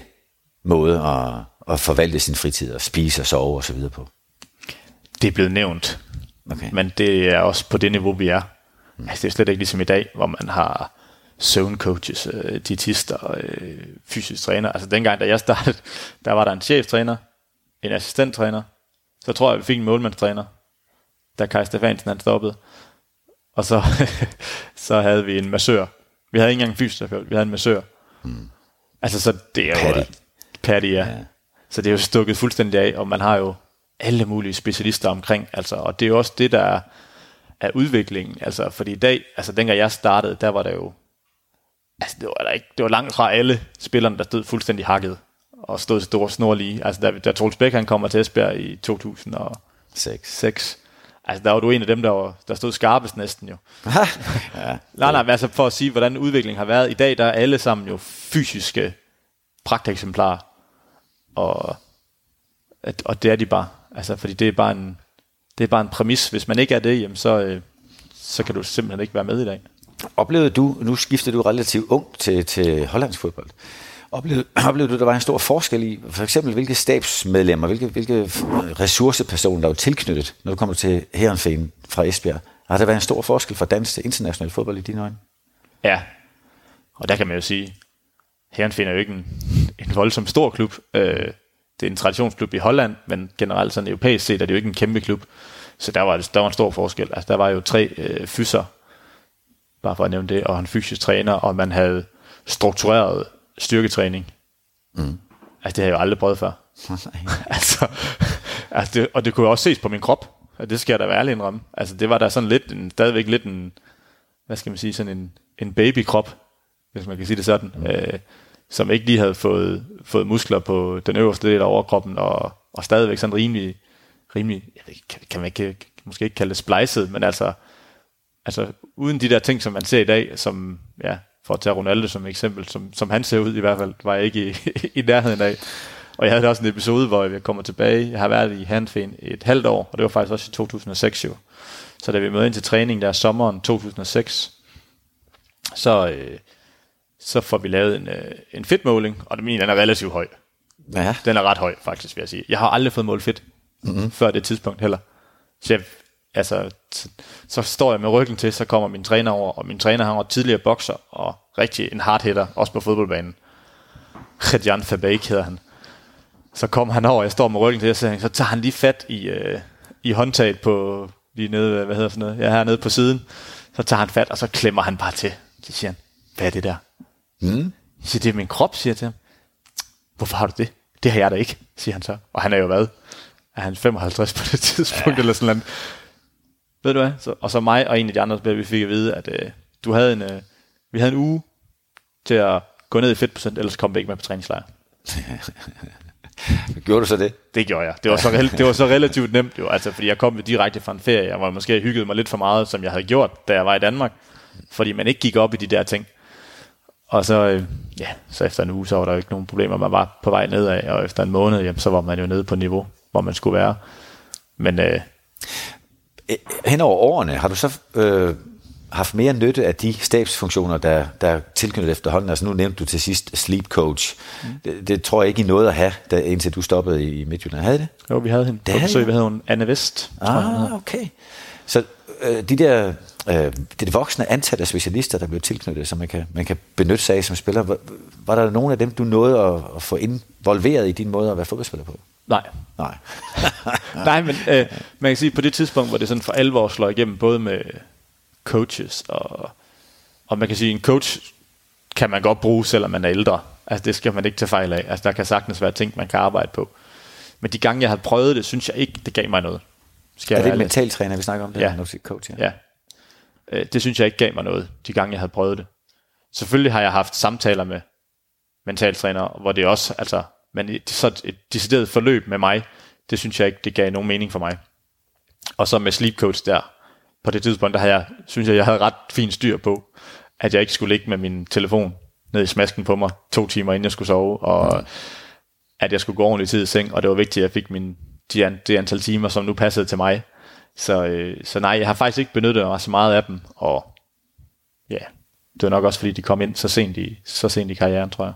måde at, at forvalte sin fritid og spise og sove og så videre på? Det er blevet nævnt, okay. men det er også på det niveau, vi er. Mm. Altså, det er slet ikke ligesom i dag, hvor man har søvncoaches, øh, dietister, øh, fysisk træner. Altså dengang, da jeg startede, der var der en cheftræner, en assistenttræner, så tror jeg, vi fik en målmandstræner, da Kai Stefansen han stoppede. Og så, så havde vi en massør. Vi havde ikke engang en fysioterapeut, vi havde en massør. Mm. Altså, så det er Patty. jo... Patty, ja. ja. Så det er jo stukket fuldstændig af, og man har jo alle mulige specialister omkring, altså, og det er jo også det, der er, er udviklingen, altså, fordi i dag, altså dengang jeg startede, der var der jo, altså det var, der ikke, det var langt fra alle spillerne, der stod fuldstændig hakket, og stod stor snor lige, altså da, da Troels Bæk, han kommer til Esbjerg i 2006, 6. Altså, der var du en af dem, der, var, der stod skarpest næsten jo. ja. Nej, nej, altså for at sige, hvordan udviklingen har været. I dag, der er alle sammen jo fysiske pragteksemplarer. Og, og det er de bare. Altså, fordi det er bare en, det er bare en præmis. Hvis man ikke er det, jamen, så, øh, så kan du simpelthen ikke være med i dag. Oplevede du, nu skiftede du relativt ung til, til hollandsk fodbold. Oplevede, oplevede du, der var en stor forskel i, for eksempel, hvilke stabsmedlemmer, hvilke, hvilke øh, ressourcepersoner, der var tilknyttet, når du kommer til Herrenfæn fra Esbjerg? Har der været en stor forskel fra dansk til international fodbold i dine øjne? Ja, og der kan man jo sige, Herrenfæn er jo ikke en, en voldsom stor klub. Øh, det er en traditionsklub i Holland, men generelt sådan europæisk set er det jo ikke en kæmpe klub. Så der var, der var en stor forskel. Altså, der var jo tre øh, fyser, bare for at nævne det, og en fysisk træner, og man havde struktureret styrketræning. Mm. Altså, det har jeg jo aldrig prøvet før. altså, altså det, og det kunne jo også ses på min krop. Og det skal jeg da være ærlig indrømme. Altså, det var da sådan lidt, en, stadigvæk lidt en, hvad skal man sige, sådan en, en babykrop, hvis man kan sige det sådan. Mm. Øh, som ikke lige havde fået, fået muskler på den øverste del af overkroppen, og, og stadigvæk sådan rimelig, rimelig jeg ved, kan, kan man ikke, måske ikke kalde det splicet, men altså, altså uden de der ting, som man ser i dag, som, ja, for at tage Ronaldo som eksempel, som, som han ser ud i hvert fald, var jeg ikke i, i nærheden af. Og jeg havde også en episode, hvor jeg kommer tilbage. Jeg har været i Hanfen et halvt år, og det var faktisk også i 2006 jo. Så da vi mødte ind til træning der sommeren 2006, så, øh, så får vi lavet en, øh, en fedtmåling, og min den er relativt høj. Ja. Den er ret høj, faktisk, vil jeg sige. Jeg har aldrig fået målt fedt, mm-hmm. før det tidspunkt heller. Så jeg, altså, så, så står jeg med ryggen til, så kommer min træner over, og min træner har tidligere bokser, og rigtig en hard hitter, også på fodboldbanen. Khadjan Fabeik hedder han. Så kommer han over, jeg står med ryggen til, og så tager han lige fat i, øh, i håndtaget på, lige nede, hvad hedder sådan noget, ja, hernede på siden. Så tager han fat, og så klemmer han bare til. Så siger han, hvad er det der? Mm. Jeg siger, det er min krop, siger jeg til ham. Hvorfor har du det? Det har jeg da ikke, siger han så. Og han er jo hvad? Er han 55 på det tidspunkt, ja. eller sådan noget. Ved du hvad? Så, og så mig og en af de andre spillere, vi fik at vide, at øh, du havde en, øh, vi havde en uge til at gå ned i fedtprocent, ellers kom vi ikke med på træningslejr. Gjorde du så det? Det gjorde jeg. Det var så, det var så relativt nemt jo, altså, fordi jeg kom direkte fra en ferie, jeg var måske hygget mig lidt for meget, som jeg havde gjort, da jeg var i Danmark, fordi man ikke gik op i de der ting. Og så, øh, ja, så efter en uge, så var der jo ikke nogen problemer. Man var på vej nedad, og efter en måned, jamen, så var man jo nede på niveau, hvor man skulle være. Men øh, Hen over årene, har du så øh, haft mere nytte af de stabsfunktioner, der, der er tilknyttet efterhånden? Altså nu nævnte du til sidst sleep coach. Mm. Det, det tror jeg ikke I nåede at have, da, indtil du stoppede i Midtjylland. Havde det? Jo, vi havde hende Det på havde besøg. Vi havde hun Anne Vest. Ah, okay. Så øh, de der, øh, det, det voksne antal af specialister, der blev tilknyttet, som man kan, man kan benytte sig af som spiller, var, var der nogen af dem, du nåede at, at få involveret i din måde at være fodboldspiller på? Nej, Nej. Nej, men øh, man kan sige, på det tidspunkt, hvor det sådan for alvor slår igennem, både med coaches og, og man kan sige, en coach kan man godt bruge, selvom man er ældre. Altså det skal man ikke tage fejl af. Altså der kan sagtens være ting, man kan arbejde på. Men de gange, jeg har prøvet det, synes jeg ikke, det gav mig noget. Skal er det en ærlig. mentaltræner, vi snakker om det? Ja. Når du coach, ja. Ja. Øh, det synes jeg ikke gav mig noget, de gange jeg havde prøvet det. Selvfølgelig har jeg haft samtaler med mentaltrænere, hvor det også, altså, men et, så et decideret forløb med mig, det synes jeg ikke, det gav nogen mening for mig. Og så med sleep coach der, på det tidspunkt, der havde jeg, synes jeg, jeg havde ret fint styr på, at jeg ikke skulle ligge med min telefon ned i smasken på mig to timer, inden jeg skulle sove, og at jeg skulle gå ordentligt tid i seng, og det var vigtigt, at jeg fik min, de, an- det antal timer, som nu passede til mig. Så, øh, så nej, jeg har faktisk ikke benyttet mig så meget af dem, og ja, det var nok også, fordi de kom ind så sent i, så sent i karrieren, tror jeg.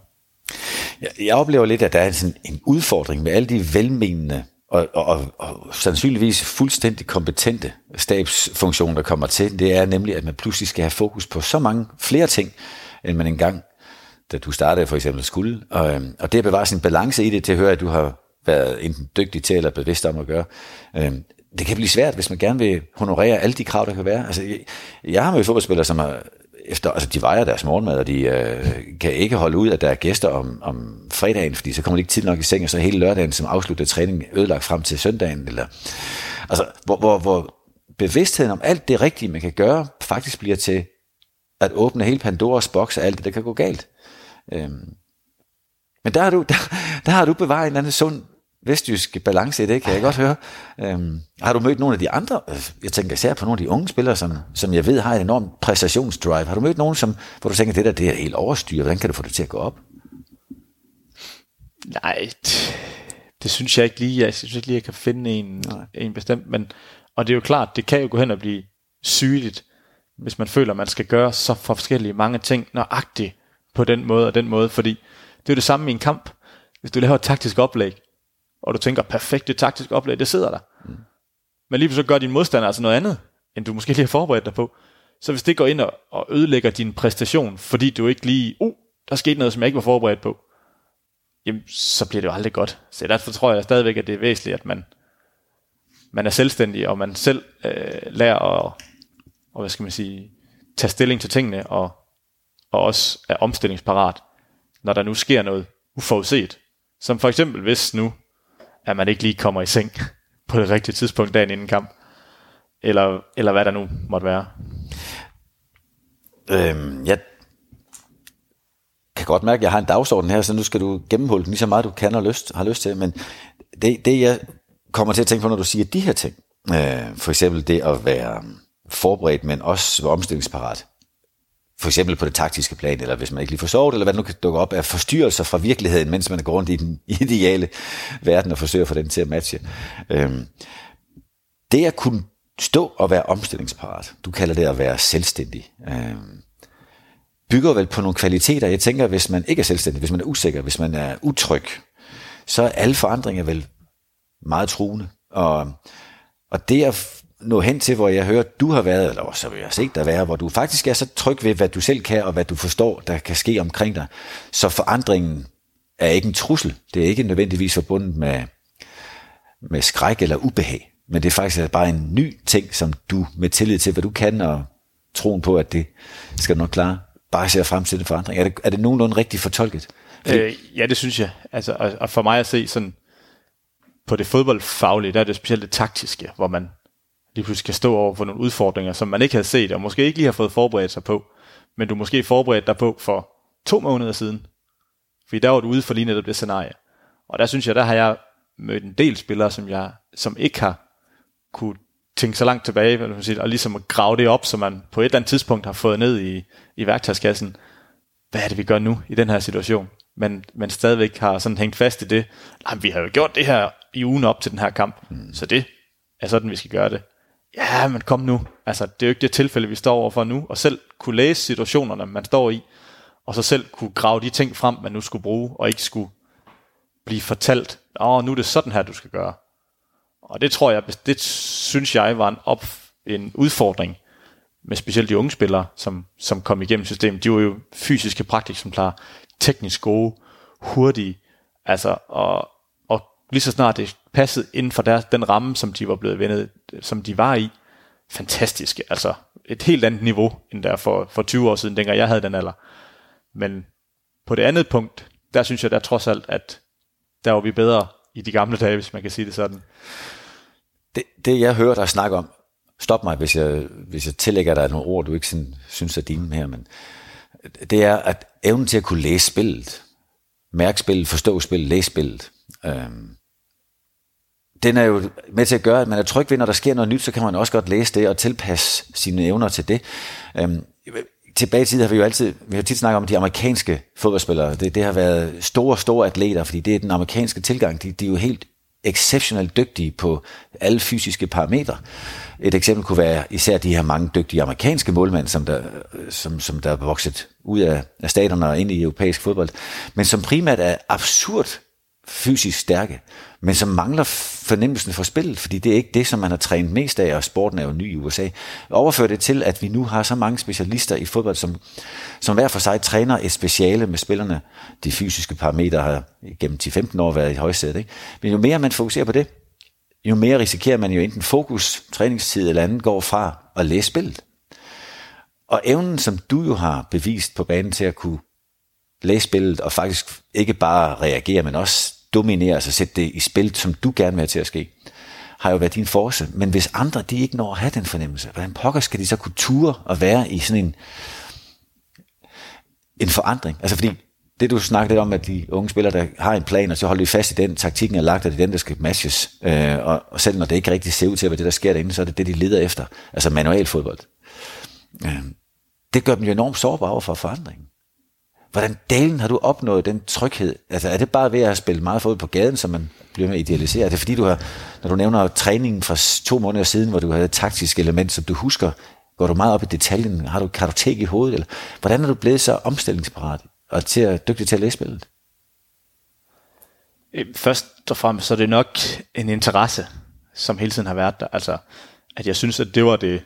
Jeg, jeg oplever lidt, at der er sådan en udfordring med alle de velmenende og, og, og, og sandsynligvis fuldstændig kompetente stabsfunktioner, der kommer til. Det er nemlig, at man pludselig skal have fokus på så mange flere ting, end man engang, da du startede for eksempel, skulle. Og, øhm, og det at bevare sin balance i det, til at høre, at du har været enten dygtig til eller bevidst om at gøre. Øhm, det kan blive svært, hvis man gerne vil honorere alle de krav, der kan være. Altså, jeg, jeg har med fodboldspillere, som har efter, altså de vejer deres morgenmad, og de øh, kan ikke holde ud, at der er gæster om, om fredagen, fordi så kommer de ikke tid nok i seng, og så hele lørdagen, som afslutter træning, ødelagt frem til søndagen. Eller, altså, hvor, hvor, hvor bevidstheden om alt det rigtige, man kan gøre, faktisk bliver til at åbne hele Pandoras boks og alt det, der kan gå galt. Øhm. Men der har, du, der, der har du bevaret en eller anden sund vestjysk balance i det, kan jeg godt høre. Øhm, har du mødt nogle af de andre, øh, jeg tænker især på nogle af de unge spillere, som, som jeg ved har et enormt præstationsdrive. Har du mødt nogen, som, hvor du tænker, det der det er helt overstyret, hvordan kan du få det til at gå op? Nej, det, det synes jeg ikke lige. Jeg synes ikke lige, jeg kan finde en, en bestemt. Men, og det er jo klart, det kan jo gå hen og blive sygeligt, hvis man føler, man skal gøre så forskellige mange ting nøjagtigt på den måde og den måde. Fordi det er jo det samme i en kamp. Hvis du laver et taktisk oplæg, og du tænker, perfekt, det taktisk oplæg, det sidder der. Mm. Men lige pludselig gør din modstander altså noget andet, end du måske lige har forberedt dig på. Så hvis det går ind og, og ødelægger din præstation, fordi du ikke lige, uh, der skete noget, som jeg ikke var forberedt på, jamen, så bliver det jo aldrig godt. Så derfor tror jeg stadigvæk, at det er væsentligt, at man, man er selvstændig, og man selv øh, lærer at, og hvad skal man sige, tage stilling til tingene, og, og også er omstillingsparat, når der nu sker noget uforudset. Som for eksempel, hvis nu, at man ikke lige kommer i seng på det rigtige tidspunkt dagen inden kamp, eller, eller hvad der nu måtte være. Øhm, jeg kan godt mærke, at jeg har en dagsorden her, så nu skal du gennemholde den lige så meget, du kan og lyst, har lyst til. Men det, det, jeg kommer til at tænke på, når du siger de her ting, øh, for eksempel det at være forberedt, men også være omstillingsparat. For eksempel på det taktiske plan, eller hvis man ikke lige får sovet, eller hvad nu kan dukke op af forstyrrelser fra virkeligheden, mens man går rundt i den ideale verden og forsøger at få den til at matche. Øhm, det at kunne stå og være omstillingsparat, du kalder det at være selvstændig, øhm, bygger vel på nogle kvaliteter. Jeg tænker, hvis man ikke er selvstændig, hvis man er usikker, hvis man er utryg, så er alle forandringer vel meget truende. Og, og det at nå hen til, hvor jeg hører, du har været, eller som vil jeg set dig være, hvor du faktisk er så tryg ved, hvad du selv kan, og hvad du forstår, der kan ske omkring dig. Så forandringen er ikke en trussel. Det er ikke nødvendigvis forbundet med, med skræk eller ubehag. Men det er faktisk bare en ny ting, som du med tillid til, hvad du kan, og troen på, at det skal du nok klare, bare ser frem til den forandring. Er det, er det nogenlunde rigtigt fortolket? Øh, ja, det synes jeg. Altså, og, og for mig at se sådan, på det fodboldfaglige, der er det specielt det taktiske, hvor man lige pludselig skal stå over for nogle udfordringer, som man ikke havde set, og måske ikke lige har fået forberedt sig på, men du måske forberedt dig på for to måneder siden. Fordi der var du ude for lige netop det scenarie. Og der synes jeg, der har jeg mødt en del spillere, som, jeg, som ikke har kunne tænke så langt tilbage, sige, og ligesom at grave det op, så man på et eller andet tidspunkt har fået ned i, i værktøjskassen, hvad er det, vi gør nu i den her situation? Men, men stadigvæk har sådan hængt fast i det. Nej, vi har jo gjort det her i ugen op til den her kamp, mm. så det er sådan, vi skal gøre det. Ja, men kom nu. Altså, det er jo ikke det tilfælde, vi står overfor nu, og selv kunne læse situationerne, man står i, og så selv kunne grave de ting frem, man nu skulle bruge, og ikke skulle blive fortalt, åh, oh, nu er det sådan her, du skal gøre. Og det tror jeg, det synes jeg var en, op, en udfordring med specielt de unge spillere, som, som kom igennem systemet. De var jo fysiske praktikeksemplarer, teknisk gode, hurtige, altså, og lige så snart det passede inden for deres, den ramme, som de var blevet vendet, som de var i, fantastiske, altså et helt andet niveau, end der for, for 20 år siden, dengang jeg havde den alder. Men på det andet punkt, der synes jeg der trods alt, at der var vi bedre i de gamle dage, hvis man kan sige det sådan. Det, det jeg hører dig snakke om, stop mig, hvis jeg, hvis jeg tillægger dig nogle ord, du ikke sådan, synes er dine her, men det er, at evnen til at kunne læse spillet, mærke spillet, forstå spillet, læse spillet, øhm, den er jo med til at gøre, at man er tryg ved, når der sker noget nyt, så kan man også godt læse det og tilpasse sine evner til det. Øhm, tilbage i tiden har vi jo altid, vi har tit snakket om de amerikanske fodboldspillere. Det, det har været store, store atleter, fordi det er den amerikanske tilgang. De, de er jo helt exceptionelt dygtige på alle fysiske parametre. Et eksempel kunne være især de her mange dygtige amerikanske målmænd, som der, som, som der er vokset ud af, af staterne og ind i europæisk fodbold, men som primært er absurd fysisk stærke, men som mangler fornemmelsen for spillet, fordi det er ikke det, som man har trænet mest af, og sporten er jo ny i USA. Overfør det til, at vi nu har så mange specialister i fodbold, som, som hver for sig træner et speciale med spillerne. De fysiske parametre har gennem 10-15 år været i højsædet. Ikke? Men jo mere man fokuserer på det, jo mere risikerer man jo enten fokus, træningstid eller andet går fra at læse spillet. Og evnen, som du jo har bevist på banen til at kunne læse spillet, og faktisk ikke bare reagere, men også dominere, altså sætte det i spil, som du gerne vil have til at ske, har jo været din force. Men hvis andre, de ikke når at have den fornemmelse, hvordan pokker skal de så kunne ture og være i sådan en, en forandring? Altså fordi det du snakkede lidt om, at de unge spillere, der har en plan, og så holder de fast i den, taktikken er lagt, at det er den, der skal matches. Øh, og, og selv når det ikke rigtig ser ud til at være det, der sker derinde, så er det det, de leder efter. Altså manual fodbold. Øh, det gør dem jo enormt sårbare over for forandringen. Hvordan dalen har du opnået den tryghed? Altså er det bare ved at spille meget fod på gaden, som man bliver med idealiseret? Er det fordi, du har, når du nævner træningen fra to måneder siden, hvor du havde et taktisk element, som du husker, går du meget op i detaljen? Har du kartotek i hovedet? Eller hvordan er du blevet så omstillingsparat og til at, dygtig til at læse spillet? Øh, først og fremmest så er det nok en interesse, som hele tiden har været der. Altså, at jeg synes, at det var det,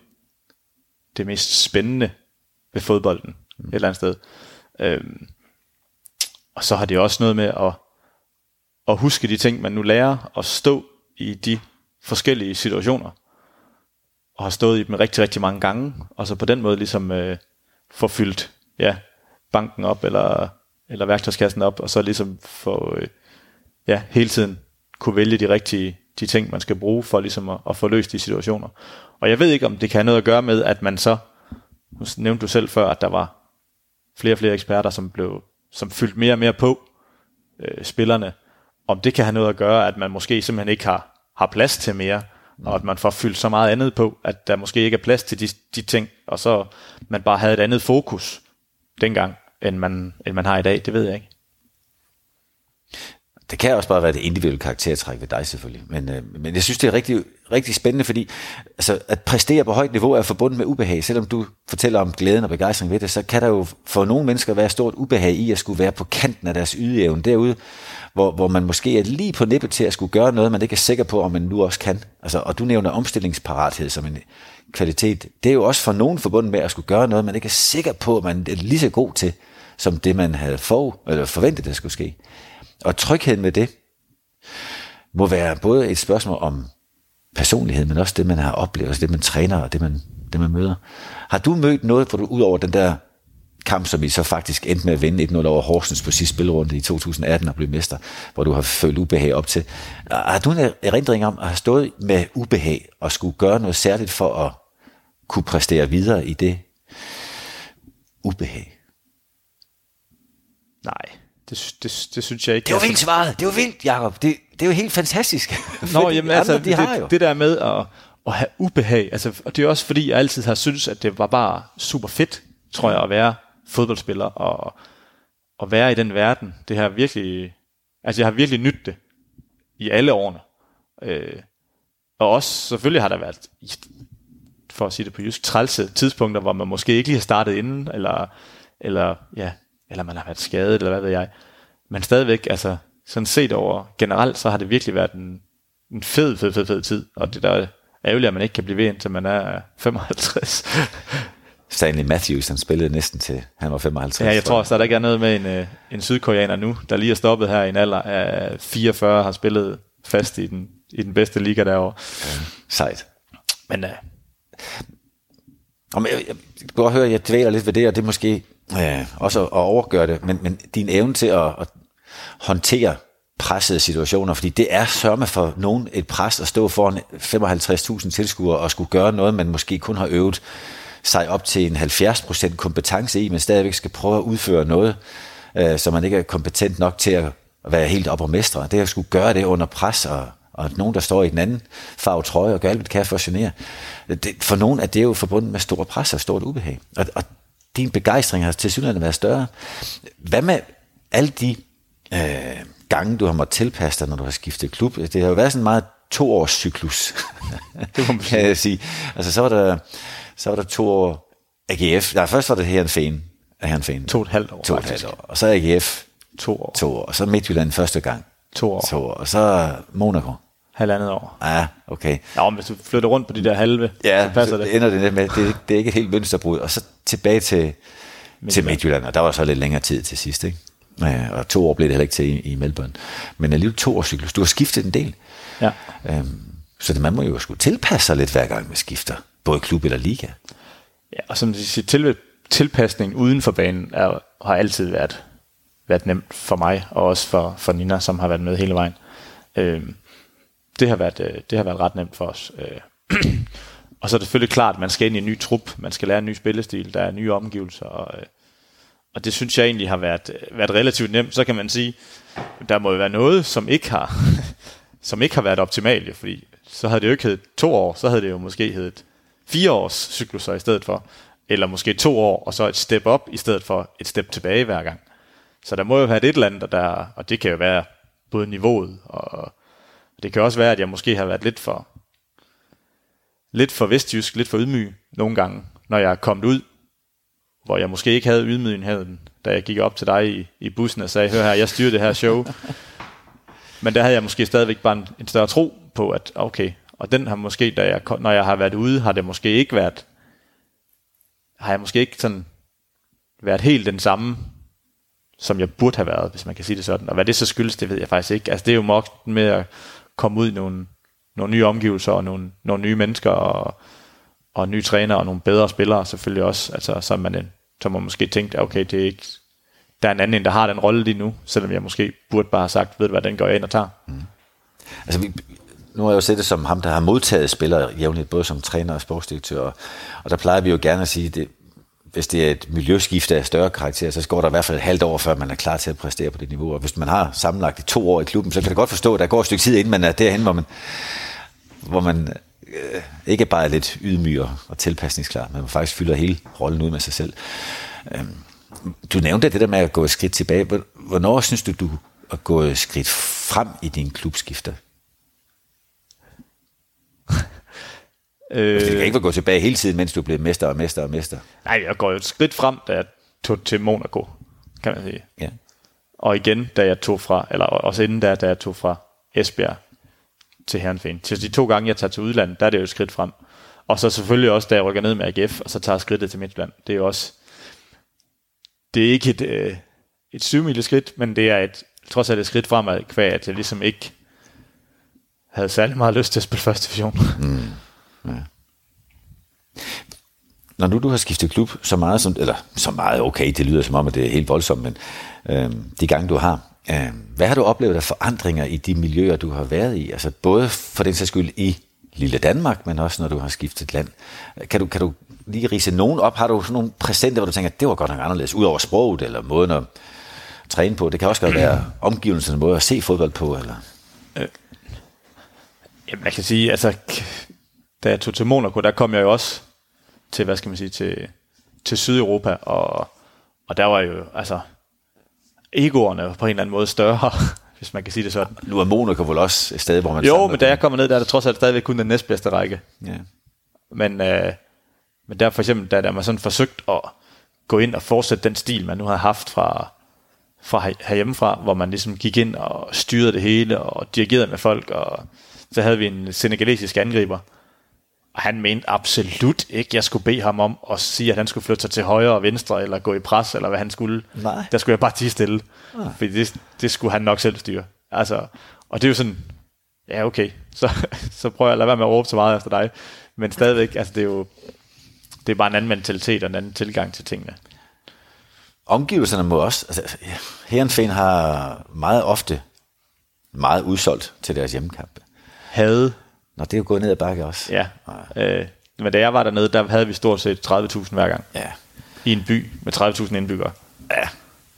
det mest spændende ved fodbolden mm. et eller andet sted. Øhm, og så har det også noget med at, at huske de ting, man nu lærer, og stå i de forskellige situationer, og har stået i dem rigtig, rigtig mange gange, og så på den måde ligesom øh, få fyldt ja, banken op, eller, eller værktøjskassen op, og så ligesom få øh, ja, hele tiden kunne vælge de rigtige de ting, man skal bruge for ligesom at, at få løst de situationer. Og jeg ved ikke, om det kan have noget at gøre med, at man så, nu nævnte du selv før, at der var flere og flere eksperter, som blev som fyldt mere og mere på øh, spillerne, om det kan have noget at gøre, at man måske simpelthen ikke har, har plads til mere, mm. og at man får fyldt så meget andet på, at der måske ikke er plads til de, de ting, og så man bare havde et andet fokus dengang, end man, end man har i dag, det ved jeg ikke. Det kan også bare være det individuelle karaktertræk ved dig selvfølgelig. Men, øh, men jeg synes, det er rigtig, rigtig spændende, fordi altså, at præstere på højt niveau er forbundet med ubehag. Selvom du fortæller om glæden og begejstring ved det, så kan der jo for nogle mennesker være stort ubehag i at skulle være på kanten af deres ydeevne derude, hvor, hvor man måske er lige på nippet til at skulle gøre noget, man ikke er sikker på, om man nu også kan. Altså, og du nævner omstillingsparathed som en kvalitet. Det er jo også for nogen forbundet med at skulle gøre noget, man ikke er sikker på, at man er lige så god til, som det man havde for, eller forventet, der skulle ske. Og trygheden med det må være både et spørgsmål om personlighed, men også det, man har oplevet, altså det, man træner og det, man, det, man møder. Har du mødt noget, hvor du ud over den der kamp, som I så faktisk endte med at vinde 1-0 over Horsens på sidste spilrunde i 2018 og blive mester, hvor du har følt ubehag op til. Har du en erindring om at have stået med ubehag og skulle gøre noget særligt for at kunne præstere videre i det ubehag? Nej, det, det, det synes jeg ikke. Det var vildt svaret. Det var vildt, Jacob. Det, det er jo helt fantastisk. Nå, jamen altså, de har det, jo. det der med at, at have ubehag, altså, og det er også fordi, jeg altid har syntes, at det var bare super fedt, tror jeg, at være fodboldspiller, og, at være i den verden, det har virkelig, altså jeg har virkelig nydt det i alle årene. Øh, og også, selvfølgelig har der været, for at sige det på jysk, trælse tidspunkter, hvor man måske ikke lige har startet inden, eller, eller, ja, eller man har været skadet, eller hvad ved jeg. Men stadigvæk, altså, sådan set over generelt, så har det virkelig været en, en fed, fed, fed, fed tid. Og det der er ærgerligt, at man ikke kan blive ved, indtil man er 55. Stanley Matthews, han spillede næsten til, han var 55. Ja, jeg tror også, der ikke er noget med en, øh, en sydkoreaner nu, der lige er stoppet her i en alder af 44, har spillet fast i den, i den bedste liga derovre. Ja, sejt. Men uh, Om jeg, jeg, jeg høre, at jeg dvæler lidt ved det, og det er måske øh, også at, at overgøre det, men, men din evne til at, at håndtere pressede situationer, fordi det er sørme for nogen et pres at stå foran 55.000 tilskuere og skulle gøre noget, man måske kun har øvet sig op til en 70% kompetence i, men stadigvæk skal prøve at udføre noget, øh, som man ikke er kompetent nok til at være helt op og mestre. Det at skulle gøre det under pres, og, og nogen, der står i den anden farve trøje og gør alt, hvad det kan for at genere. Det, for nogen er det jo forbundet med stor pres og stort ubehag. Og, og din begejstring har til synligheden været større. Hvad med alle de øh, gange, du har måttet tilpasse dig, når du har skiftet klub? Det har jo været sådan en meget toårs cyklus, det må kan jeg sige. Altså så var der, så var der to år AGF. Nej, først var det Herrenfæn. Herrenfæn. to og et halvt år, To og et halvt år. Og så AGF To år. to år. Og så Midtjylland første gang. To år. To år. Og så Monaco. Halvandet år. Ja, okay. Ja, men hvis du flytter rundt på de der halve, Ja, så passer det. ender det net med, det, er- det er ikke et helt mønsterbrud. Og så tilbage til, til Midtjylland, og der var så lidt længere tid til sidst, ikke? Ja, og to år blev det heller ikke til i, i Melbourne. Men alligevel to års cyklus. Du har skiftet en del. Ja. Øhm, så det, man må jo skulle tilpasse sig lidt hver gang med skifter. Både klub eller liga. ja, og som de siger, til, tilpasning uden for banen er, har altid været, været nemt for mig, og også for, for Nina, som har været med hele vejen. Øhm, det, har været, øh, det har været ret nemt for os. Øh, og så er det selvfølgelig klart, at man skal ind i en ny trup, man skal lære en ny spillestil, der er nye omgivelser, og, øh, og det synes jeg egentlig har været, øh, været relativt nemt. Så kan man sige, der må jo være noget, som ikke har, som ikke har været optimalt, jo, fordi så havde det jo ikke heddet to år, så havde det jo måske heddet fire års cykluser i stedet for, eller måske to år, og så et step op i stedet for et step tilbage hver gang. Så der må jo være et eller andet, der, og det kan jo være både niveauet, og det kan også være, at jeg måske har været lidt for, lidt for vestjysk, lidt for ydmyg nogle gange, når jeg er kommet ud, hvor jeg måske ikke havde ydmygheden, da jeg gik op til dig i, i bussen og sagde, hør her, jeg styrer det her show. Men der havde jeg måske stadigvæk bare en, en større tro på, at okay, og den har måske, da jeg, når jeg har været ude, har det måske ikke været, har jeg måske ikke sådan været helt den samme, som jeg burde have været, hvis man kan sige det sådan. Og hvad det så skyldes, det ved jeg faktisk ikke. Altså det er jo nok med at komme ud i nogle, nogle nye omgivelser, og nogle, nogle nye mennesker, og, og nye træner, og nogle bedre spillere selvfølgelig også. Altså så man, så man måske tænkte, okay, det er ikke, der er en anden, der har den rolle lige nu, selvom jeg måske burde bare have sagt, ved du hvad, den går jeg ind og tager. Mm. Altså, vi, nu har jeg jo set det som ham, der har modtaget spillere jævnligt, både som træner og sportsdirektør. Og, og der plejer vi jo gerne at sige, det, hvis det er et miljøskifte af større karakter, så går der i hvert fald et halvt år, før man er klar til at præstere på det niveau. Og hvis man har sammenlagt i to år i klubben, så kan det godt forstå, at der går et stykke tid, inden man er derhen, hvor man, hvor man øh, ikke bare er lidt ydmyg og, tilpasningsklar, men man faktisk fylder hele rollen ud med sig selv. Øh, du nævnte det der med at gå et skridt tilbage. Hvor- Hvornår synes du, du er gået et skridt frem i din klubskifter? Øh, Det kan ikke gået tilbage hele tiden, mens du blev mester og mester og mester. nej, jeg går jo et skridt frem, da jeg tog til Monaco, kan man sige. Ja. Og igen, da jeg tog fra, eller også inden da, da jeg tog fra Esbjerg til Herrenfæn. Til de to gange, jeg tager til udlandet, der er det jo et skridt frem. Og så selvfølgelig også, da jeg rykker ned med AGF, og så tager skridtet til Midtjylland. Det er jo også, det er ikke et, øh, et syvmile skridt, men det er et, trods alt et skridt fremad, kvæg at jeg ligesom ikke havde særlig meget lyst til at spille første division. Når nu du har skiftet klub så meget, som, eller så meget, okay, det lyder som om, at det er helt voldsomt, men øh, de gange du har, øh, hvad har du oplevet af forandringer i de miljøer, du har været i? Altså både for den sags skyld i lille Danmark, men også når du har skiftet land. Kan du, kan du lige rise nogen op? Har du sådan nogle præsenter, hvor du tænker, det var godt nok anderledes, ud over sproget eller måden at træne på? Det kan også godt være omgivelsens måde at se fodbold på, eller... Øh, jamen, jeg kan sige, altså, da jeg tog til Monaco, der kom jeg jo også til, hvad skal man sige, til, til Sydeuropa, og, og der var jo, altså, egoerne på en eller anden måde større, hvis man kan sige det sådan. Nu er Monaco vel også et sted, hvor man Jo, men da jeg kommer ned, der er det trods alt stadigvæk kun den næstbedste række. Ja. Men, øh, men der for eksempel, da der man sådan forsøgt at gå ind og fortsætte den stil, man nu har haft fra, fra her- herhjemmefra, hvor man ligesom gik ind og styrede det hele og dirigerede med folk, og så havde vi en senegalesisk angriber, og han mente absolut ikke, jeg skulle bede ham om at sige, at han skulle flytte sig til højre og venstre, eller gå i pres, eller hvad han skulle. Nej. Der skulle jeg bare tige stille, ah. fordi det, det skulle han nok selv styre. Altså, og det er jo sådan, ja okay, så, så prøver jeg at lade være med at råbe så meget efter dig. Men stadigvæk, altså det er jo, det er bare en anden mentalitet og en anden tilgang til tingene. Omgivelserne må også, altså Herrenfen har meget ofte meget udsolgt til deres hjemmekampe. Havde, Nå, det er jo gået ned ad bakke også. ja. Øh, men da jeg var dernede, der havde vi stort set 30.000 hver gang. Ja. I en by med 30.000 indbyggere. Ja,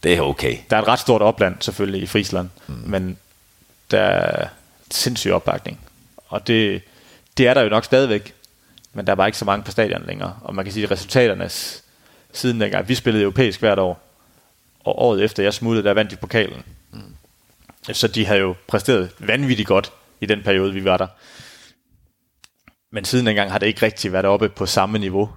det er okay. Der er et ret stort opland selvfølgelig i Friesland, mm. men der er sindssyg opbakning. Og det, det er der jo nok stadigvæk, men der er bare ikke så mange på stadion længere. Og man kan sige, at resultaterne s- siden dengang, vi spillede europæisk hvert år, og året efter jeg smuttede, der vandt de pokalen. Mm. Så de havde jo præsteret vanvittigt godt i den periode, vi var der. Men siden dengang har det ikke rigtig været oppe på samme niveau,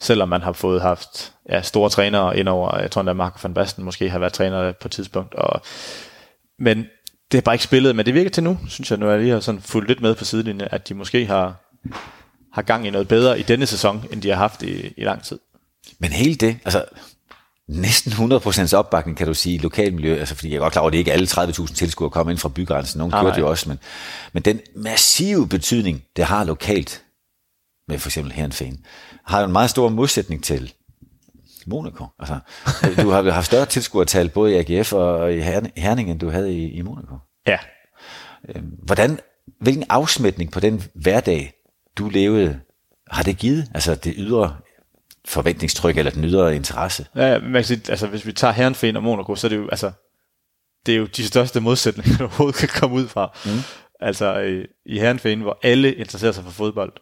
selvom man har fået haft ja, store trænere indover. Jeg tror, at Marco van Basten måske har været træner på et tidspunkt. Og, men det er bare ikke spillet, men det virker til nu, synes jeg, nu er jeg lige har sådan fulgt lidt med på sidelinjen, at de måske har, har gang i noget bedre i denne sæson, end de har haft i, i lang tid. Men hele det, altså næsten 100% opbakning, kan du sige, i lokalmiljø, altså fordi jeg er godt klar over, at det ikke alle 30.000 tilskuere kommer ind fra bygrænsen, gjorde det nej. jo også, men, men den massive betydning, det har lokalt, med for eksempel Herrenfen, har jo en meget stor modsætning til Monaco. Altså, du har haft større tilskuertal både i AGF og i Hern- Herning, end du havde i, i Monaco. Ja, Hvordan, hvilken afsmætning på den hverdag, du levede, har det givet? Altså det ydre forventningstryk, eller den ydre interesse? Ja, man kan sige, altså hvis vi tager Herrenfen og Monaco, så er det jo, altså, det er jo de største modsætninger, der overhovedet kan komme ud fra. Mm. Altså i, i Herrenfen, hvor alle interesserer sig for fodbold.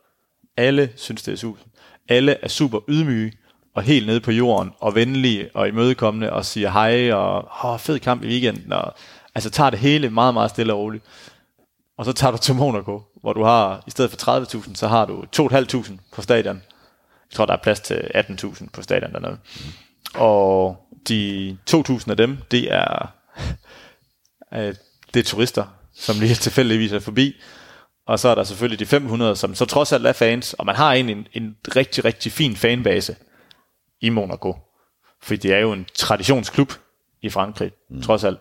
Alle synes, det er super. Alle er super ydmyge og helt nede på jorden og venlige og imødekommende og siger hej og oh, fed kamp i weekenden. Og, altså tager det hele meget, meget stille og roligt. Og så tager du til Monaco, hvor du har, i stedet for 30.000, så har du 2.500 på stadion. Jeg tror, der er plads til 18.000 på stadion dernede. Og de 2.000 af dem, det er, øh, det er turister, som lige tilfældigvis er forbi. Og så er der selvfølgelig de 500, som så trods alt er fans. Og man har egentlig en, en rigtig, rigtig fin fanbase i Monaco. Fordi det er jo en traditionsklub i Frankrig, mm. trods alt.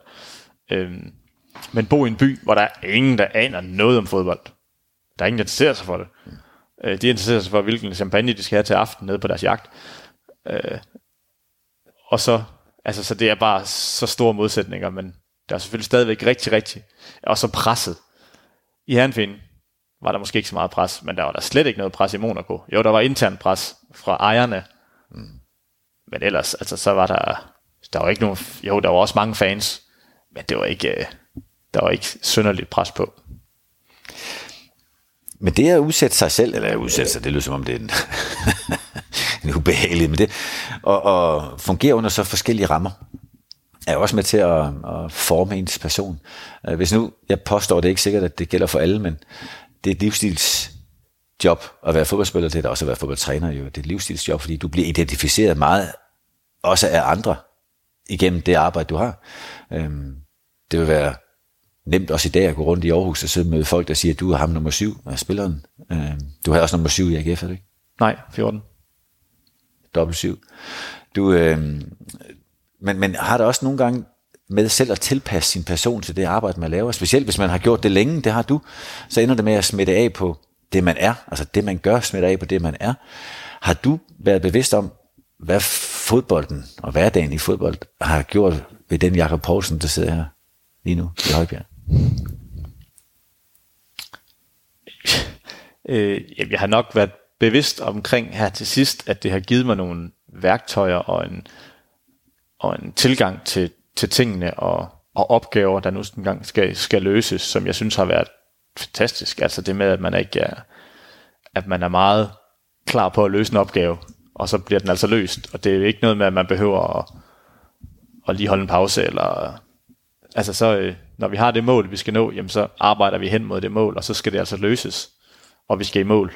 Øhm, men bo i en by, hvor der er ingen, der aner noget om fodbold. Der er ingen, der interesserer sig for det. Mm. Øh, de interesserer sig for, hvilken champagne de skal have til aften nede på deres jagt. Øh, og så, altså, så det er bare så store modsætninger, men der er selvfølgelig stadigvæk rigtig, rigtig, og så presset. I Herrenfin var der måske ikke så meget pres, men der var der slet ikke noget pres i Monaco. Jo, der var intern pres fra ejerne, mm. men ellers, altså, så var der, der var ikke nogen, jo, der var også mange fans, men det var ikke, øh, der var ikke synderligt pres på. Men det at udsætte sig selv, eller udsætte sig, det lyder som om det er en, en ubehagelig, men det, og, og fungere under så forskellige rammer, er jo også med til at, at forme ens person. Øh, hvis nu, jeg påstår, det er ikke sikkert, at det gælder for alle, men det er et livsstilsjob at være fodboldspiller, det er da også at være fodboldtræner jo. Det er et livsstilsjob, fordi du bliver identificeret meget, også af andre, igennem det arbejde, du har. Øhm, Det vil være nemt også i dag at gå rundt i Aarhus og sidde med folk, der siger, at du er ham nummer syv af spilleren. Øhm, Du har også nummer syv i AGF, er det ikke? Nej, 14. dobbelt syv. Du, øh, men, men har det også nogle gange med selv at tilpasse sin person til det arbejde, man laver, specielt hvis man har gjort det længe, det har du, så ender det med at smitte af på det, man er, altså det, man gør, smitter af på det, man er. Har du været bevidst om, hvad fodbolden og hverdagen i fodbold har gjort ved den Jakob Poulsen, der sidder her lige nu i Højbjerg? Øh, jeg har nok været bevidst omkring her til sidst, at det har givet mig nogle værktøjer og en, og en tilgang til, til tingene og, og opgaver, der nu engang skal, skal løses, som jeg synes har været fantastisk. Altså det med, at man ikke er, at man er meget klar på at løse en opgave, og så bliver den altså løst. Og det er ikke noget med, at man behøver at, at lige holde en pause, eller altså så, øh, når vi har det mål, vi skal nå, jamen så arbejder vi hen mod det mål, og så skal det altså løses, og vi skal i mål.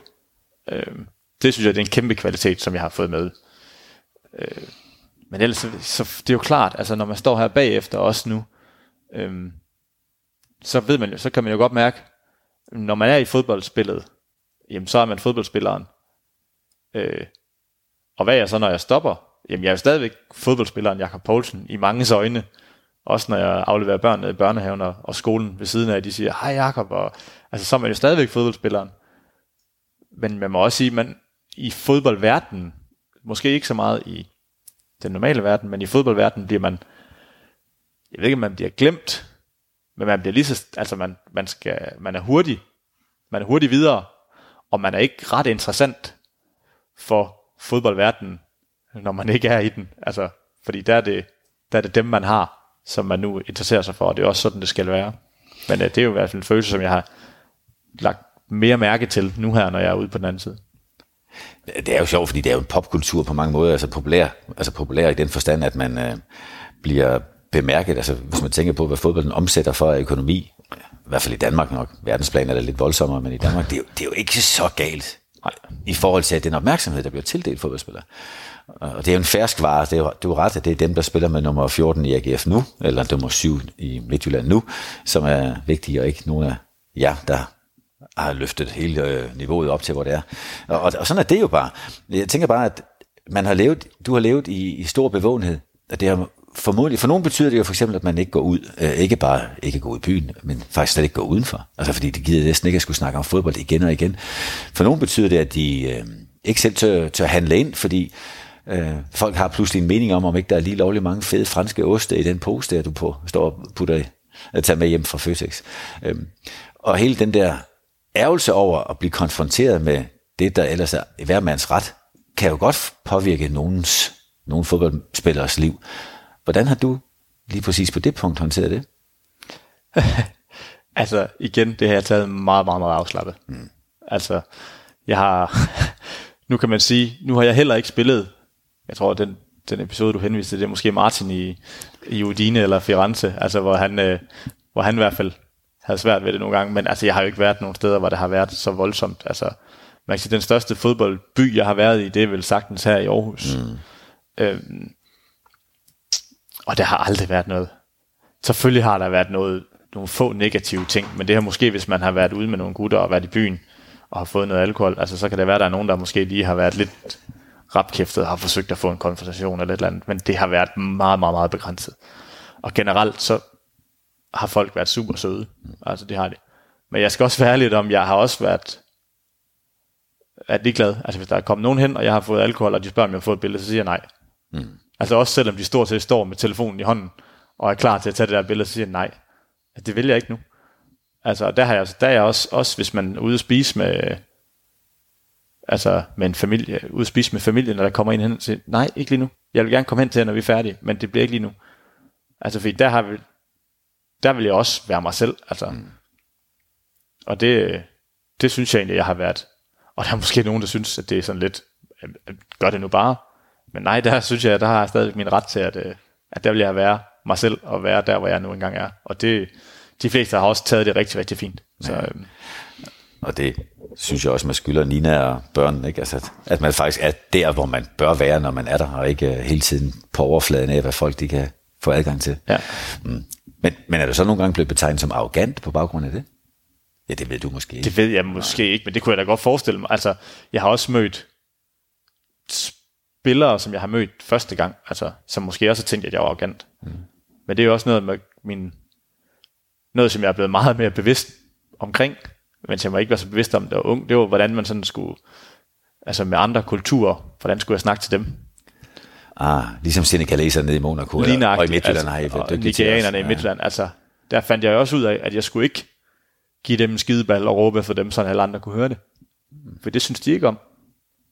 Øh, det synes jeg, det er en kæmpe kvalitet, som jeg har fået med. Øh, men ellers, så, så det er jo klart, altså når man står her bagefter også nu, øh, så ved man jo, så kan man jo godt mærke, når man er i fodboldspillet, jamen så er man fodboldspilleren. Øh, og hvad er jeg så, når jeg stopper? Jamen jeg er jo stadigvæk fodboldspilleren Jakob Poulsen i mange øjne. Også når jeg afleverer børn i børnehaven og, og skolen ved siden af, de siger, hej Jakob, og altså så er man jo stadigvæk fodboldspilleren. Men man må også sige, man i fodboldverdenen, måske ikke så meget i den normale verden, men i fodboldverdenen bliver man, jeg ved ikke, om man bliver glemt, men man bliver lige så, altså man, man, skal, man er hurtig, man er hurtig videre, og man er ikke ret interessant for fodboldverdenen, når man ikke er i den. Altså, fordi der er det, der er det dem, man har, som man nu interesserer sig for, og det er også sådan, det skal være. Men uh, det er jo i hvert fald en følelse, som jeg har lagt mere mærke til nu her, når jeg er ude på den anden side. Det er jo sjovt, fordi det er jo en popkultur på mange måder, altså populær, altså populær i den forstand, at man øh, bliver bemærket, altså hvis man tænker på, hvad fodbolden omsætter for økonomi, i hvert fald i Danmark nok, verdensplan er det lidt voldsommere, men i Danmark, det er jo, det er jo ikke så galt Nej. i forhold til den opmærksomhed, der bliver tildelt fodboldspillere. Og det er jo en fersk vare, det er jo, du er ret, at det er dem, der spiller med nummer 14 i AGF nu, eller nummer 7 i Midtjylland nu, som er vigtige, og ikke nogen af jer, der har løftet hele øh, niveauet op til, hvor det er. Og, og, og sådan er det jo bare. Jeg tænker bare, at man har levet, du har levet i, i stor bevågenhed, og det har formodentlig, for nogen betyder det jo for eksempel, at man ikke går ud, øh, ikke bare ikke går ud i byen, men faktisk slet ikke går udenfor. Altså fordi det gider næsten ikke at skulle snakke om fodbold igen og igen. For nogen betyder det, at de øh, ikke selv tør, tør handle ind, fordi øh, folk har pludselig en mening om, om ikke der er lige lovligt mange fede franske oste i den pose, der du på står og putter at tage med hjem fra Føtex. Øh, og hele den der ærgelse over at blive konfronteret med det, der ellers er hver mands ret, kan jo godt påvirke nogens, nogle fodboldspillers liv. Hvordan har du lige præcis på det punkt håndteret det? altså igen, det har jeg taget meget, meget, meget afslappet. Mm. Altså, jeg har, nu kan man sige, nu har jeg heller ikke spillet, jeg tror, den, den episode, du henviste til, det er måske Martin i, i Udine eller Firenze, altså hvor han, øh, hvor han i hvert fald havde svært ved det nogle gange, men altså, jeg har jo ikke været nogen steder, hvor det har været så voldsomt. Altså, man kan sige, den største fodboldby, jeg har været i, det er vel sagtens her i Aarhus. Mm. Øhm, og der har aldrig været noget. Selvfølgelig har der været noget, nogle få negative ting, men det her måske, hvis man har været ude med nogle gutter og været i byen, og har fået noget alkohol, altså så kan det være, at der er nogen, der måske lige har været lidt rapkæftet og har forsøgt at få en konfrontation eller et eller andet, men det har været meget, meget, meget begrænset. Og generelt så har folk været super søde. Altså det har de. Men jeg skal også være lidt om, jeg har også været er ligeglad. Altså hvis der er kommet nogen hen, og jeg har fået alkohol, og de spørger, om jeg har fået et billede, så siger jeg nej. Mm. Altså også selvom de stort set står med telefonen i hånden, og er klar til at tage det der billede, så siger jeg nej. Altså, det vil jeg ikke nu. Altså der, har jeg, der er jeg også, også, hvis man er ude at spise med, altså med en familie, ude at spise med familien, når der kommer ind hen og siger, nej, ikke lige nu. Jeg vil gerne komme hen til jer, når vi er færdige, men det bliver ikke lige nu. Altså fordi der har vi, der vil jeg også være mig selv. Altså. Mm. Og det, det synes jeg egentlig, jeg har været. Og der er måske nogen, der synes, at det er sådan lidt, gør det nu bare. Men nej, der synes jeg, der har jeg stadig min ret til, at, øh, at der vil jeg være mig selv, og være der, hvor jeg nu engang er. Og det, de fleste har også taget det rigtig, rigtig fint. Så, ja. øhm. Og det synes jeg også, man skylder Nina og børn, ikke? Altså, at man faktisk er der, hvor man bør være, når man er der, og ikke øh, hele tiden på overfladen af, hvad folk de kan få adgang til. Ja. Mm. Men, men er du så nogle gange blevet betegnet som arrogant på baggrund af det? Ja, det ved du måske ikke. Det ved jeg måske ikke, men det kunne jeg da godt forestille mig. Altså, jeg har også mødt spillere, som jeg har mødt første gang, altså, som måske også har tænkt, at jeg var arrogant. Mm. Men det er jo også noget med min, noget, som jeg er blevet meget mere bevidst omkring, mens jeg var ikke var så bevidst om det var ung, det var, hvordan man sådan skulle, altså med andre kulturer, hvordan skulle jeg snakke til dem? Ah, ligesom senegaleserne nede i Monaco, Lige og i Midtjylland altså, har I været Nigerianerne i Midtjylland, ja. altså, der fandt jeg også ud af, at jeg skulle ikke give dem en skideball og råbe for dem, så alle andre kunne høre det. For det synes de ikke om.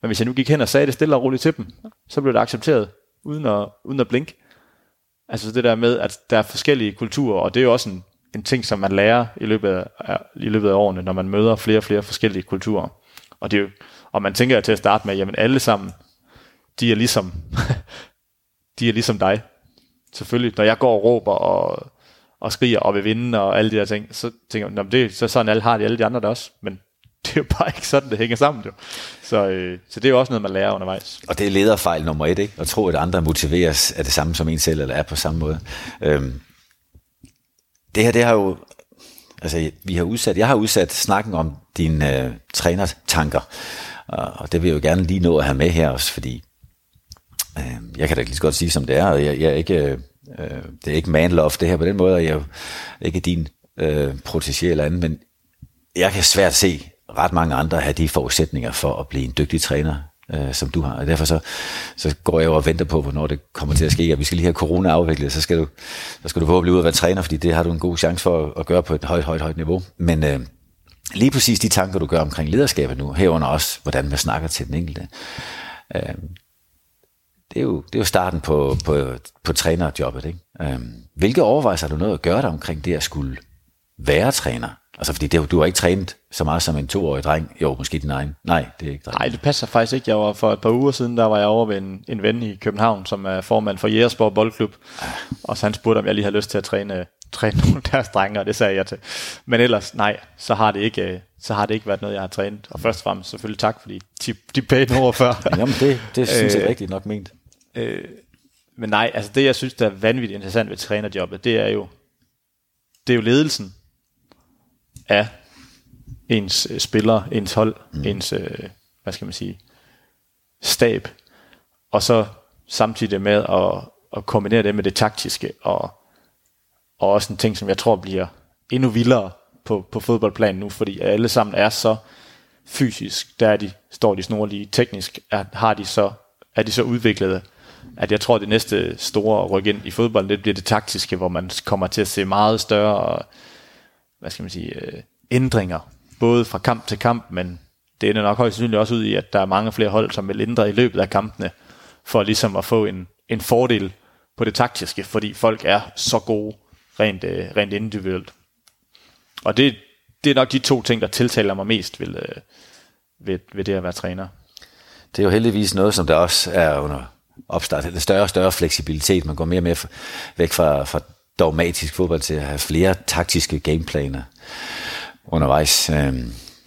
Men hvis jeg nu gik hen og sagde det stille og roligt til dem, så blev det accepteret, uden at, uden at blinke. Altså det der med, at der er forskellige kulturer, og det er jo også en, en ting, som man lærer i løbet, af, i løbet af årene, når man møder flere og flere forskellige kulturer. Og, det er jo, og man tænker til at starte med, jamen alle sammen, de er ligesom, de er ligesom dig. selvfølgelig, når jeg går og råber og, og skriger og vil vinde og alle de der ting, så tænker jeg, det, så sådan alle har de alle de andre der også, men det er jo bare ikke sådan, det hænger sammen jo. Så, øh, så det er jo også noget, man lærer undervejs. Og det er lederfejl nummer et, ikke? At tro, at andre motiveres af det samme som en selv, eller er på samme måde. Øhm, det her, det har jo, altså vi har udsat, jeg har udsat snakken om dine øh, trænertanker, og det vil jeg jo gerne lige nå at have med her også, fordi øh, jeg kan da lige så godt sige, som det er, og jeg, jeg er ikke, øh, det er ikke man love det her på den måde, og jeg er ikke din øh, protégé eller andet, men jeg kan svært se ret mange andre have de forudsætninger for at blive en dygtig træner, øh, som du har. Og derfor så, så går jeg jo og venter på, hvornår det kommer til at ske. Og vi skal lige have corona afviklet, så skal du, så skal du forhåbentlig ud og være træner, fordi det har du en god chance for at gøre på et højt, højt, højt niveau. Men øh, lige præcis de tanker, du gør omkring lederskabet nu, herunder også, hvordan man snakker til den enkelte, øh, det er, jo, det er jo starten på, på, på trænerjobbet. Ikke? Øh, hvilke overvejelser har du noget at gøre dig omkring det at skulle være træner? Altså, fordi det, du har ikke trænet så meget som en toårig dreng. Jo, måske din egen. Nej, det er ikke dreng. Nej, det passer faktisk ikke. Jeg var for et par uger siden, der var jeg over ved en, en ven i København, som er formand for Jægersborg Boldklub. Og så han spurgte, om jeg lige havde lyst til at træne, træne nogle af deres drenge, og det sagde jeg til. Men ellers, nej, så har det ikke, så har det ikke været noget, jeg har trænet. Og først og fremmest selvfølgelig tak, fordi de, de pæne ord før. Jamen, det, det synes jeg øh, rigtigt nok ment. Øh, men nej, altså det, jeg synes, der er vanvittigt interessant ved trænerjobbet, det er jo, det er jo ledelsen af ens øh, spillere, ens hold, mm. ens, øh, hvad skal man sige, stab, og så samtidig med at, at kombinere det med det taktiske, og, og også en ting, som jeg tror bliver endnu vildere på, på fodboldplanen nu, fordi alle sammen er så fysisk, der er de, står de snorlige, teknisk er, har de så, er de så udviklede, at jeg tror, at det næste store ryk ind i fodbold, det bliver det taktiske, hvor man kommer til at se meget større, hvad skal man sige, øh, ændringer både fra kamp til kamp, men det ender nok højst sandsynligt også ud i, at der er mange flere hold, som vil ændre i løbet af kampene, for ligesom at få en, en fordel på det taktiske, fordi folk er så gode rent, øh, rent individuelt. Og det, det er nok de to ting, der tiltaler mig mest ved, øh, ved, ved det at være træner. Det er jo heldigvis noget, som der også er under opstart. Det større og større fleksibilitet. Man går mere og mere væk fra, fra dogmatisk fodbold til at have flere taktiske gameplaner undervejs. Øh,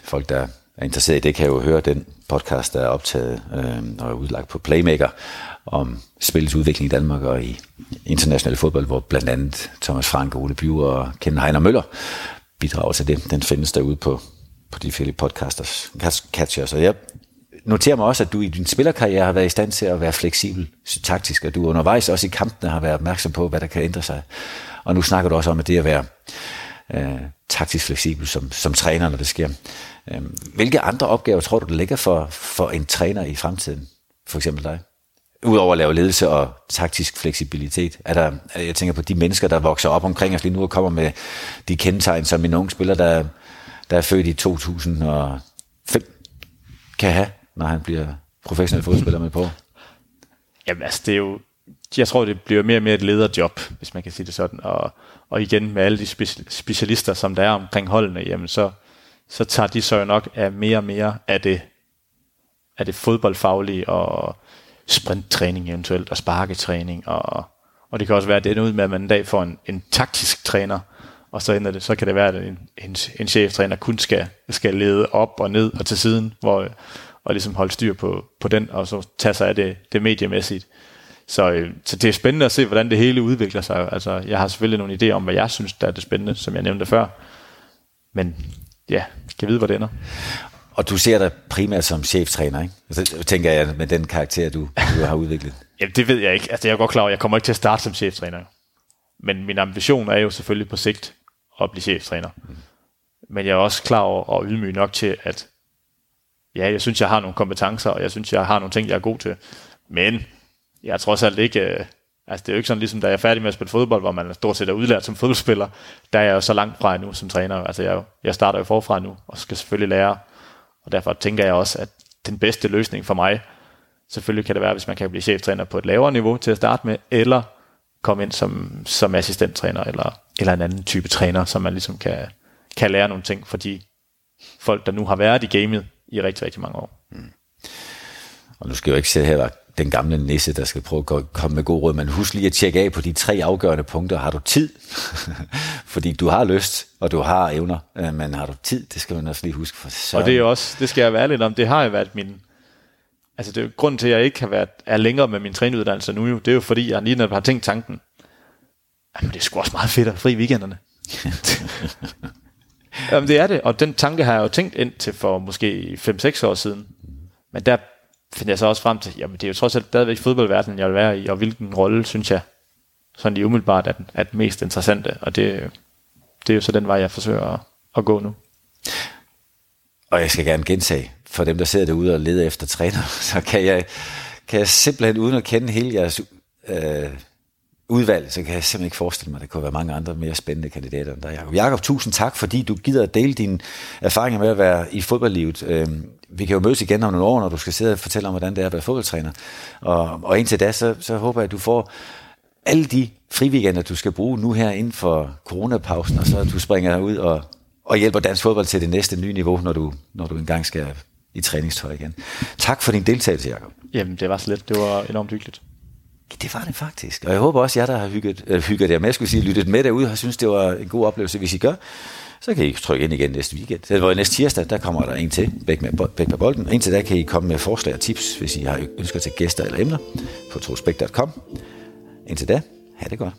folk, der er interesseret i det, kan jo høre den podcast, der er optaget øh, og er udlagt på Playmaker om spillets udvikling i Danmark og i international fodbold, hvor blandt andet Thomas Frank, Ole Bjur og Ken Heiner Møller bidrager til det. Den findes derude på, på de forskellige podcasters catchers. Og jeg noterer mig også, at du i din spillerkarriere har været i stand til at være fleksibel taktisk, og du undervejs også i kampene har været opmærksom på, hvad der kan ændre sig. Og nu snakker du også om, at det at være øh, taktisk fleksibel som, som træner, når det sker. Øh, hvilke andre opgaver tror du, der ligger for, for en træner i fremtiden? For eksempel dig? Udover at lave ledelse og taktisk fleksibilitet, er der, jeg tænker på de mennesker, der vokser op omkring os lige nu og kommer med de kendetegn, som en ung spiller, der, der er født i 2005, kan have, når han bliver professionel fodspiller med på. Jamen altså, det er jo, jeg tror, det bliver mere og mere et lederjob, hvis man kan sige det sådan. Og, og igen med alle de specialister, som der er omkring holdene, jamen så, så tager de så jo nok af mere og mere af det, af det fodboldfaglige og sprinttræning eventuelt, og sparketræning, og, og det kan også være, at det ender ud med, at man en dag får en, en taktisk træner, og så ender det, så kan det være, at en, en, en cheftræner kun skal, skal lede op og ned og til siden, hvor, og ligesom holde styr på, på den, og så tage sig af det, det mediemæssigt. Så, øh, så det er spændende at se, hvordan det hele udvikler sig. Altså, jeg har selvfølgelig nogle idéer om, hvad jeg synes, der er det spændende, som jeg nævnte før. Men ja, skal vide, hvor det ender. Og du ser dig primært som cheftræner, ikke? Altså, tænker jeg med den karakter, du, du har udviklet. ja, det ved jeg ikke. Altså, jeg er godt klar over, at jeg kommer ikke til at starte som cheftræner. Men min ambition er jo selvfølgelig på sigt at blive cheftræner. Mm. Men jeg er også klar over og ydmyg nok til, at ja, jeg synes, jeg har nogle kompetencer, og jeg synes, jeg har nogle ting, jeg er god til. Men jeg er trods alt ikke... Øh, altså det er jo ikke sådan, ligesom da jeg er færdig med at spille fodbold, hvor man stort set er udlært som fodboldspiller, der er jeg jo så langt fra nu som træner. Altså jeg, jeg starter jo forfra nu, og skal selvfølgelig lære. Og derfor tænker jeg også, at den bedste løsning for mig, selvfølgelig kan det være, hvis man kan blive cheftræner på et lavere niveau til at starte med, eller komme ind som, som assistenttræner, eller, eller en anden type træner, som man ligesom kan, kan lære nogle ting fordi folk, der nu har været i gamet i rigtig, rigtig mange år. Mm. Og nu skal jeg jo ikke sidde her og den gamle nisse, der skal prøve at komme med god råd, men husk lige at tjekke af på de tre afgørende punkter. Har du tid? Fordi du har lyst, og du har evner, øh, men har du tid? Det skal man også lige huske. For så... Og det er også, det skal jeg være lidt om, det har jo været min, altså det er grunden til, at jeg ikke har været, er længere med min trænuddannelse nu, jo, det er jo fordi, jeg lige har tænkt tanken, jamen det er sgu også meget fedt at fri weekenderne. jamen det er det, og den tanke har jeg jo tænkt ind til for måske 5-6 år siden. Men der finder jeg så også frem til, jamen det er jo trods alt stadigvæk fodboldverdenen, jeg vil være i, og hvilken rolle, synes jeg, sådan lige umiddelbart er, er den mest interessante, og det, det er jo så den vej, jeg forsøger at, at gå nu. Og jeg skal gerne gentage, for dem, der sidder derude og leder efter træner, så kan jeg, kan jeg simpelthen, uden at kende hele jeres øh, udvalg, så kan jeg simpelthen ikke forestille mig, at der kunne være mange andre mere spændende kandidater end dig, Jacob. Jacob, tusind tak, fordi du gider at dele dine erfaringer med at være i fodboldlivet. Øhm, vi kan jo mødes igen om nogle år, når du skal sidde og fortælle om, hvordan det er at være fodboldtræner. Og, og indtil da, så, så håber jeg, at du får alle de friweekender, du skal bruge nu her inden for coronapausen, og så du springer ud og, og hjælper dansk fodbold til det næste nye niveau, når du, når du engang skal i træningstøj igen. Tak for din deltagelse, Jacob. Jamen, det var slet. Det var enormt hyggeligt. Det var det faktisk. Og jeg håber også, at jer, der har hygget, øh, hygget jer med, jeg skulle sige, lyttet med derude, har synes, det var en god oplevelse. Hvis I gør, så kan I trykke ind igen næste weekend. Det var næste tirsdag, der kommer der en til, Bæk med, Bæk med bolden. Indtil da kan I komme med forslag og tips, hvis I har ønsker til gæster eller emner på trospæk.com. Indtil da, ha' det godt.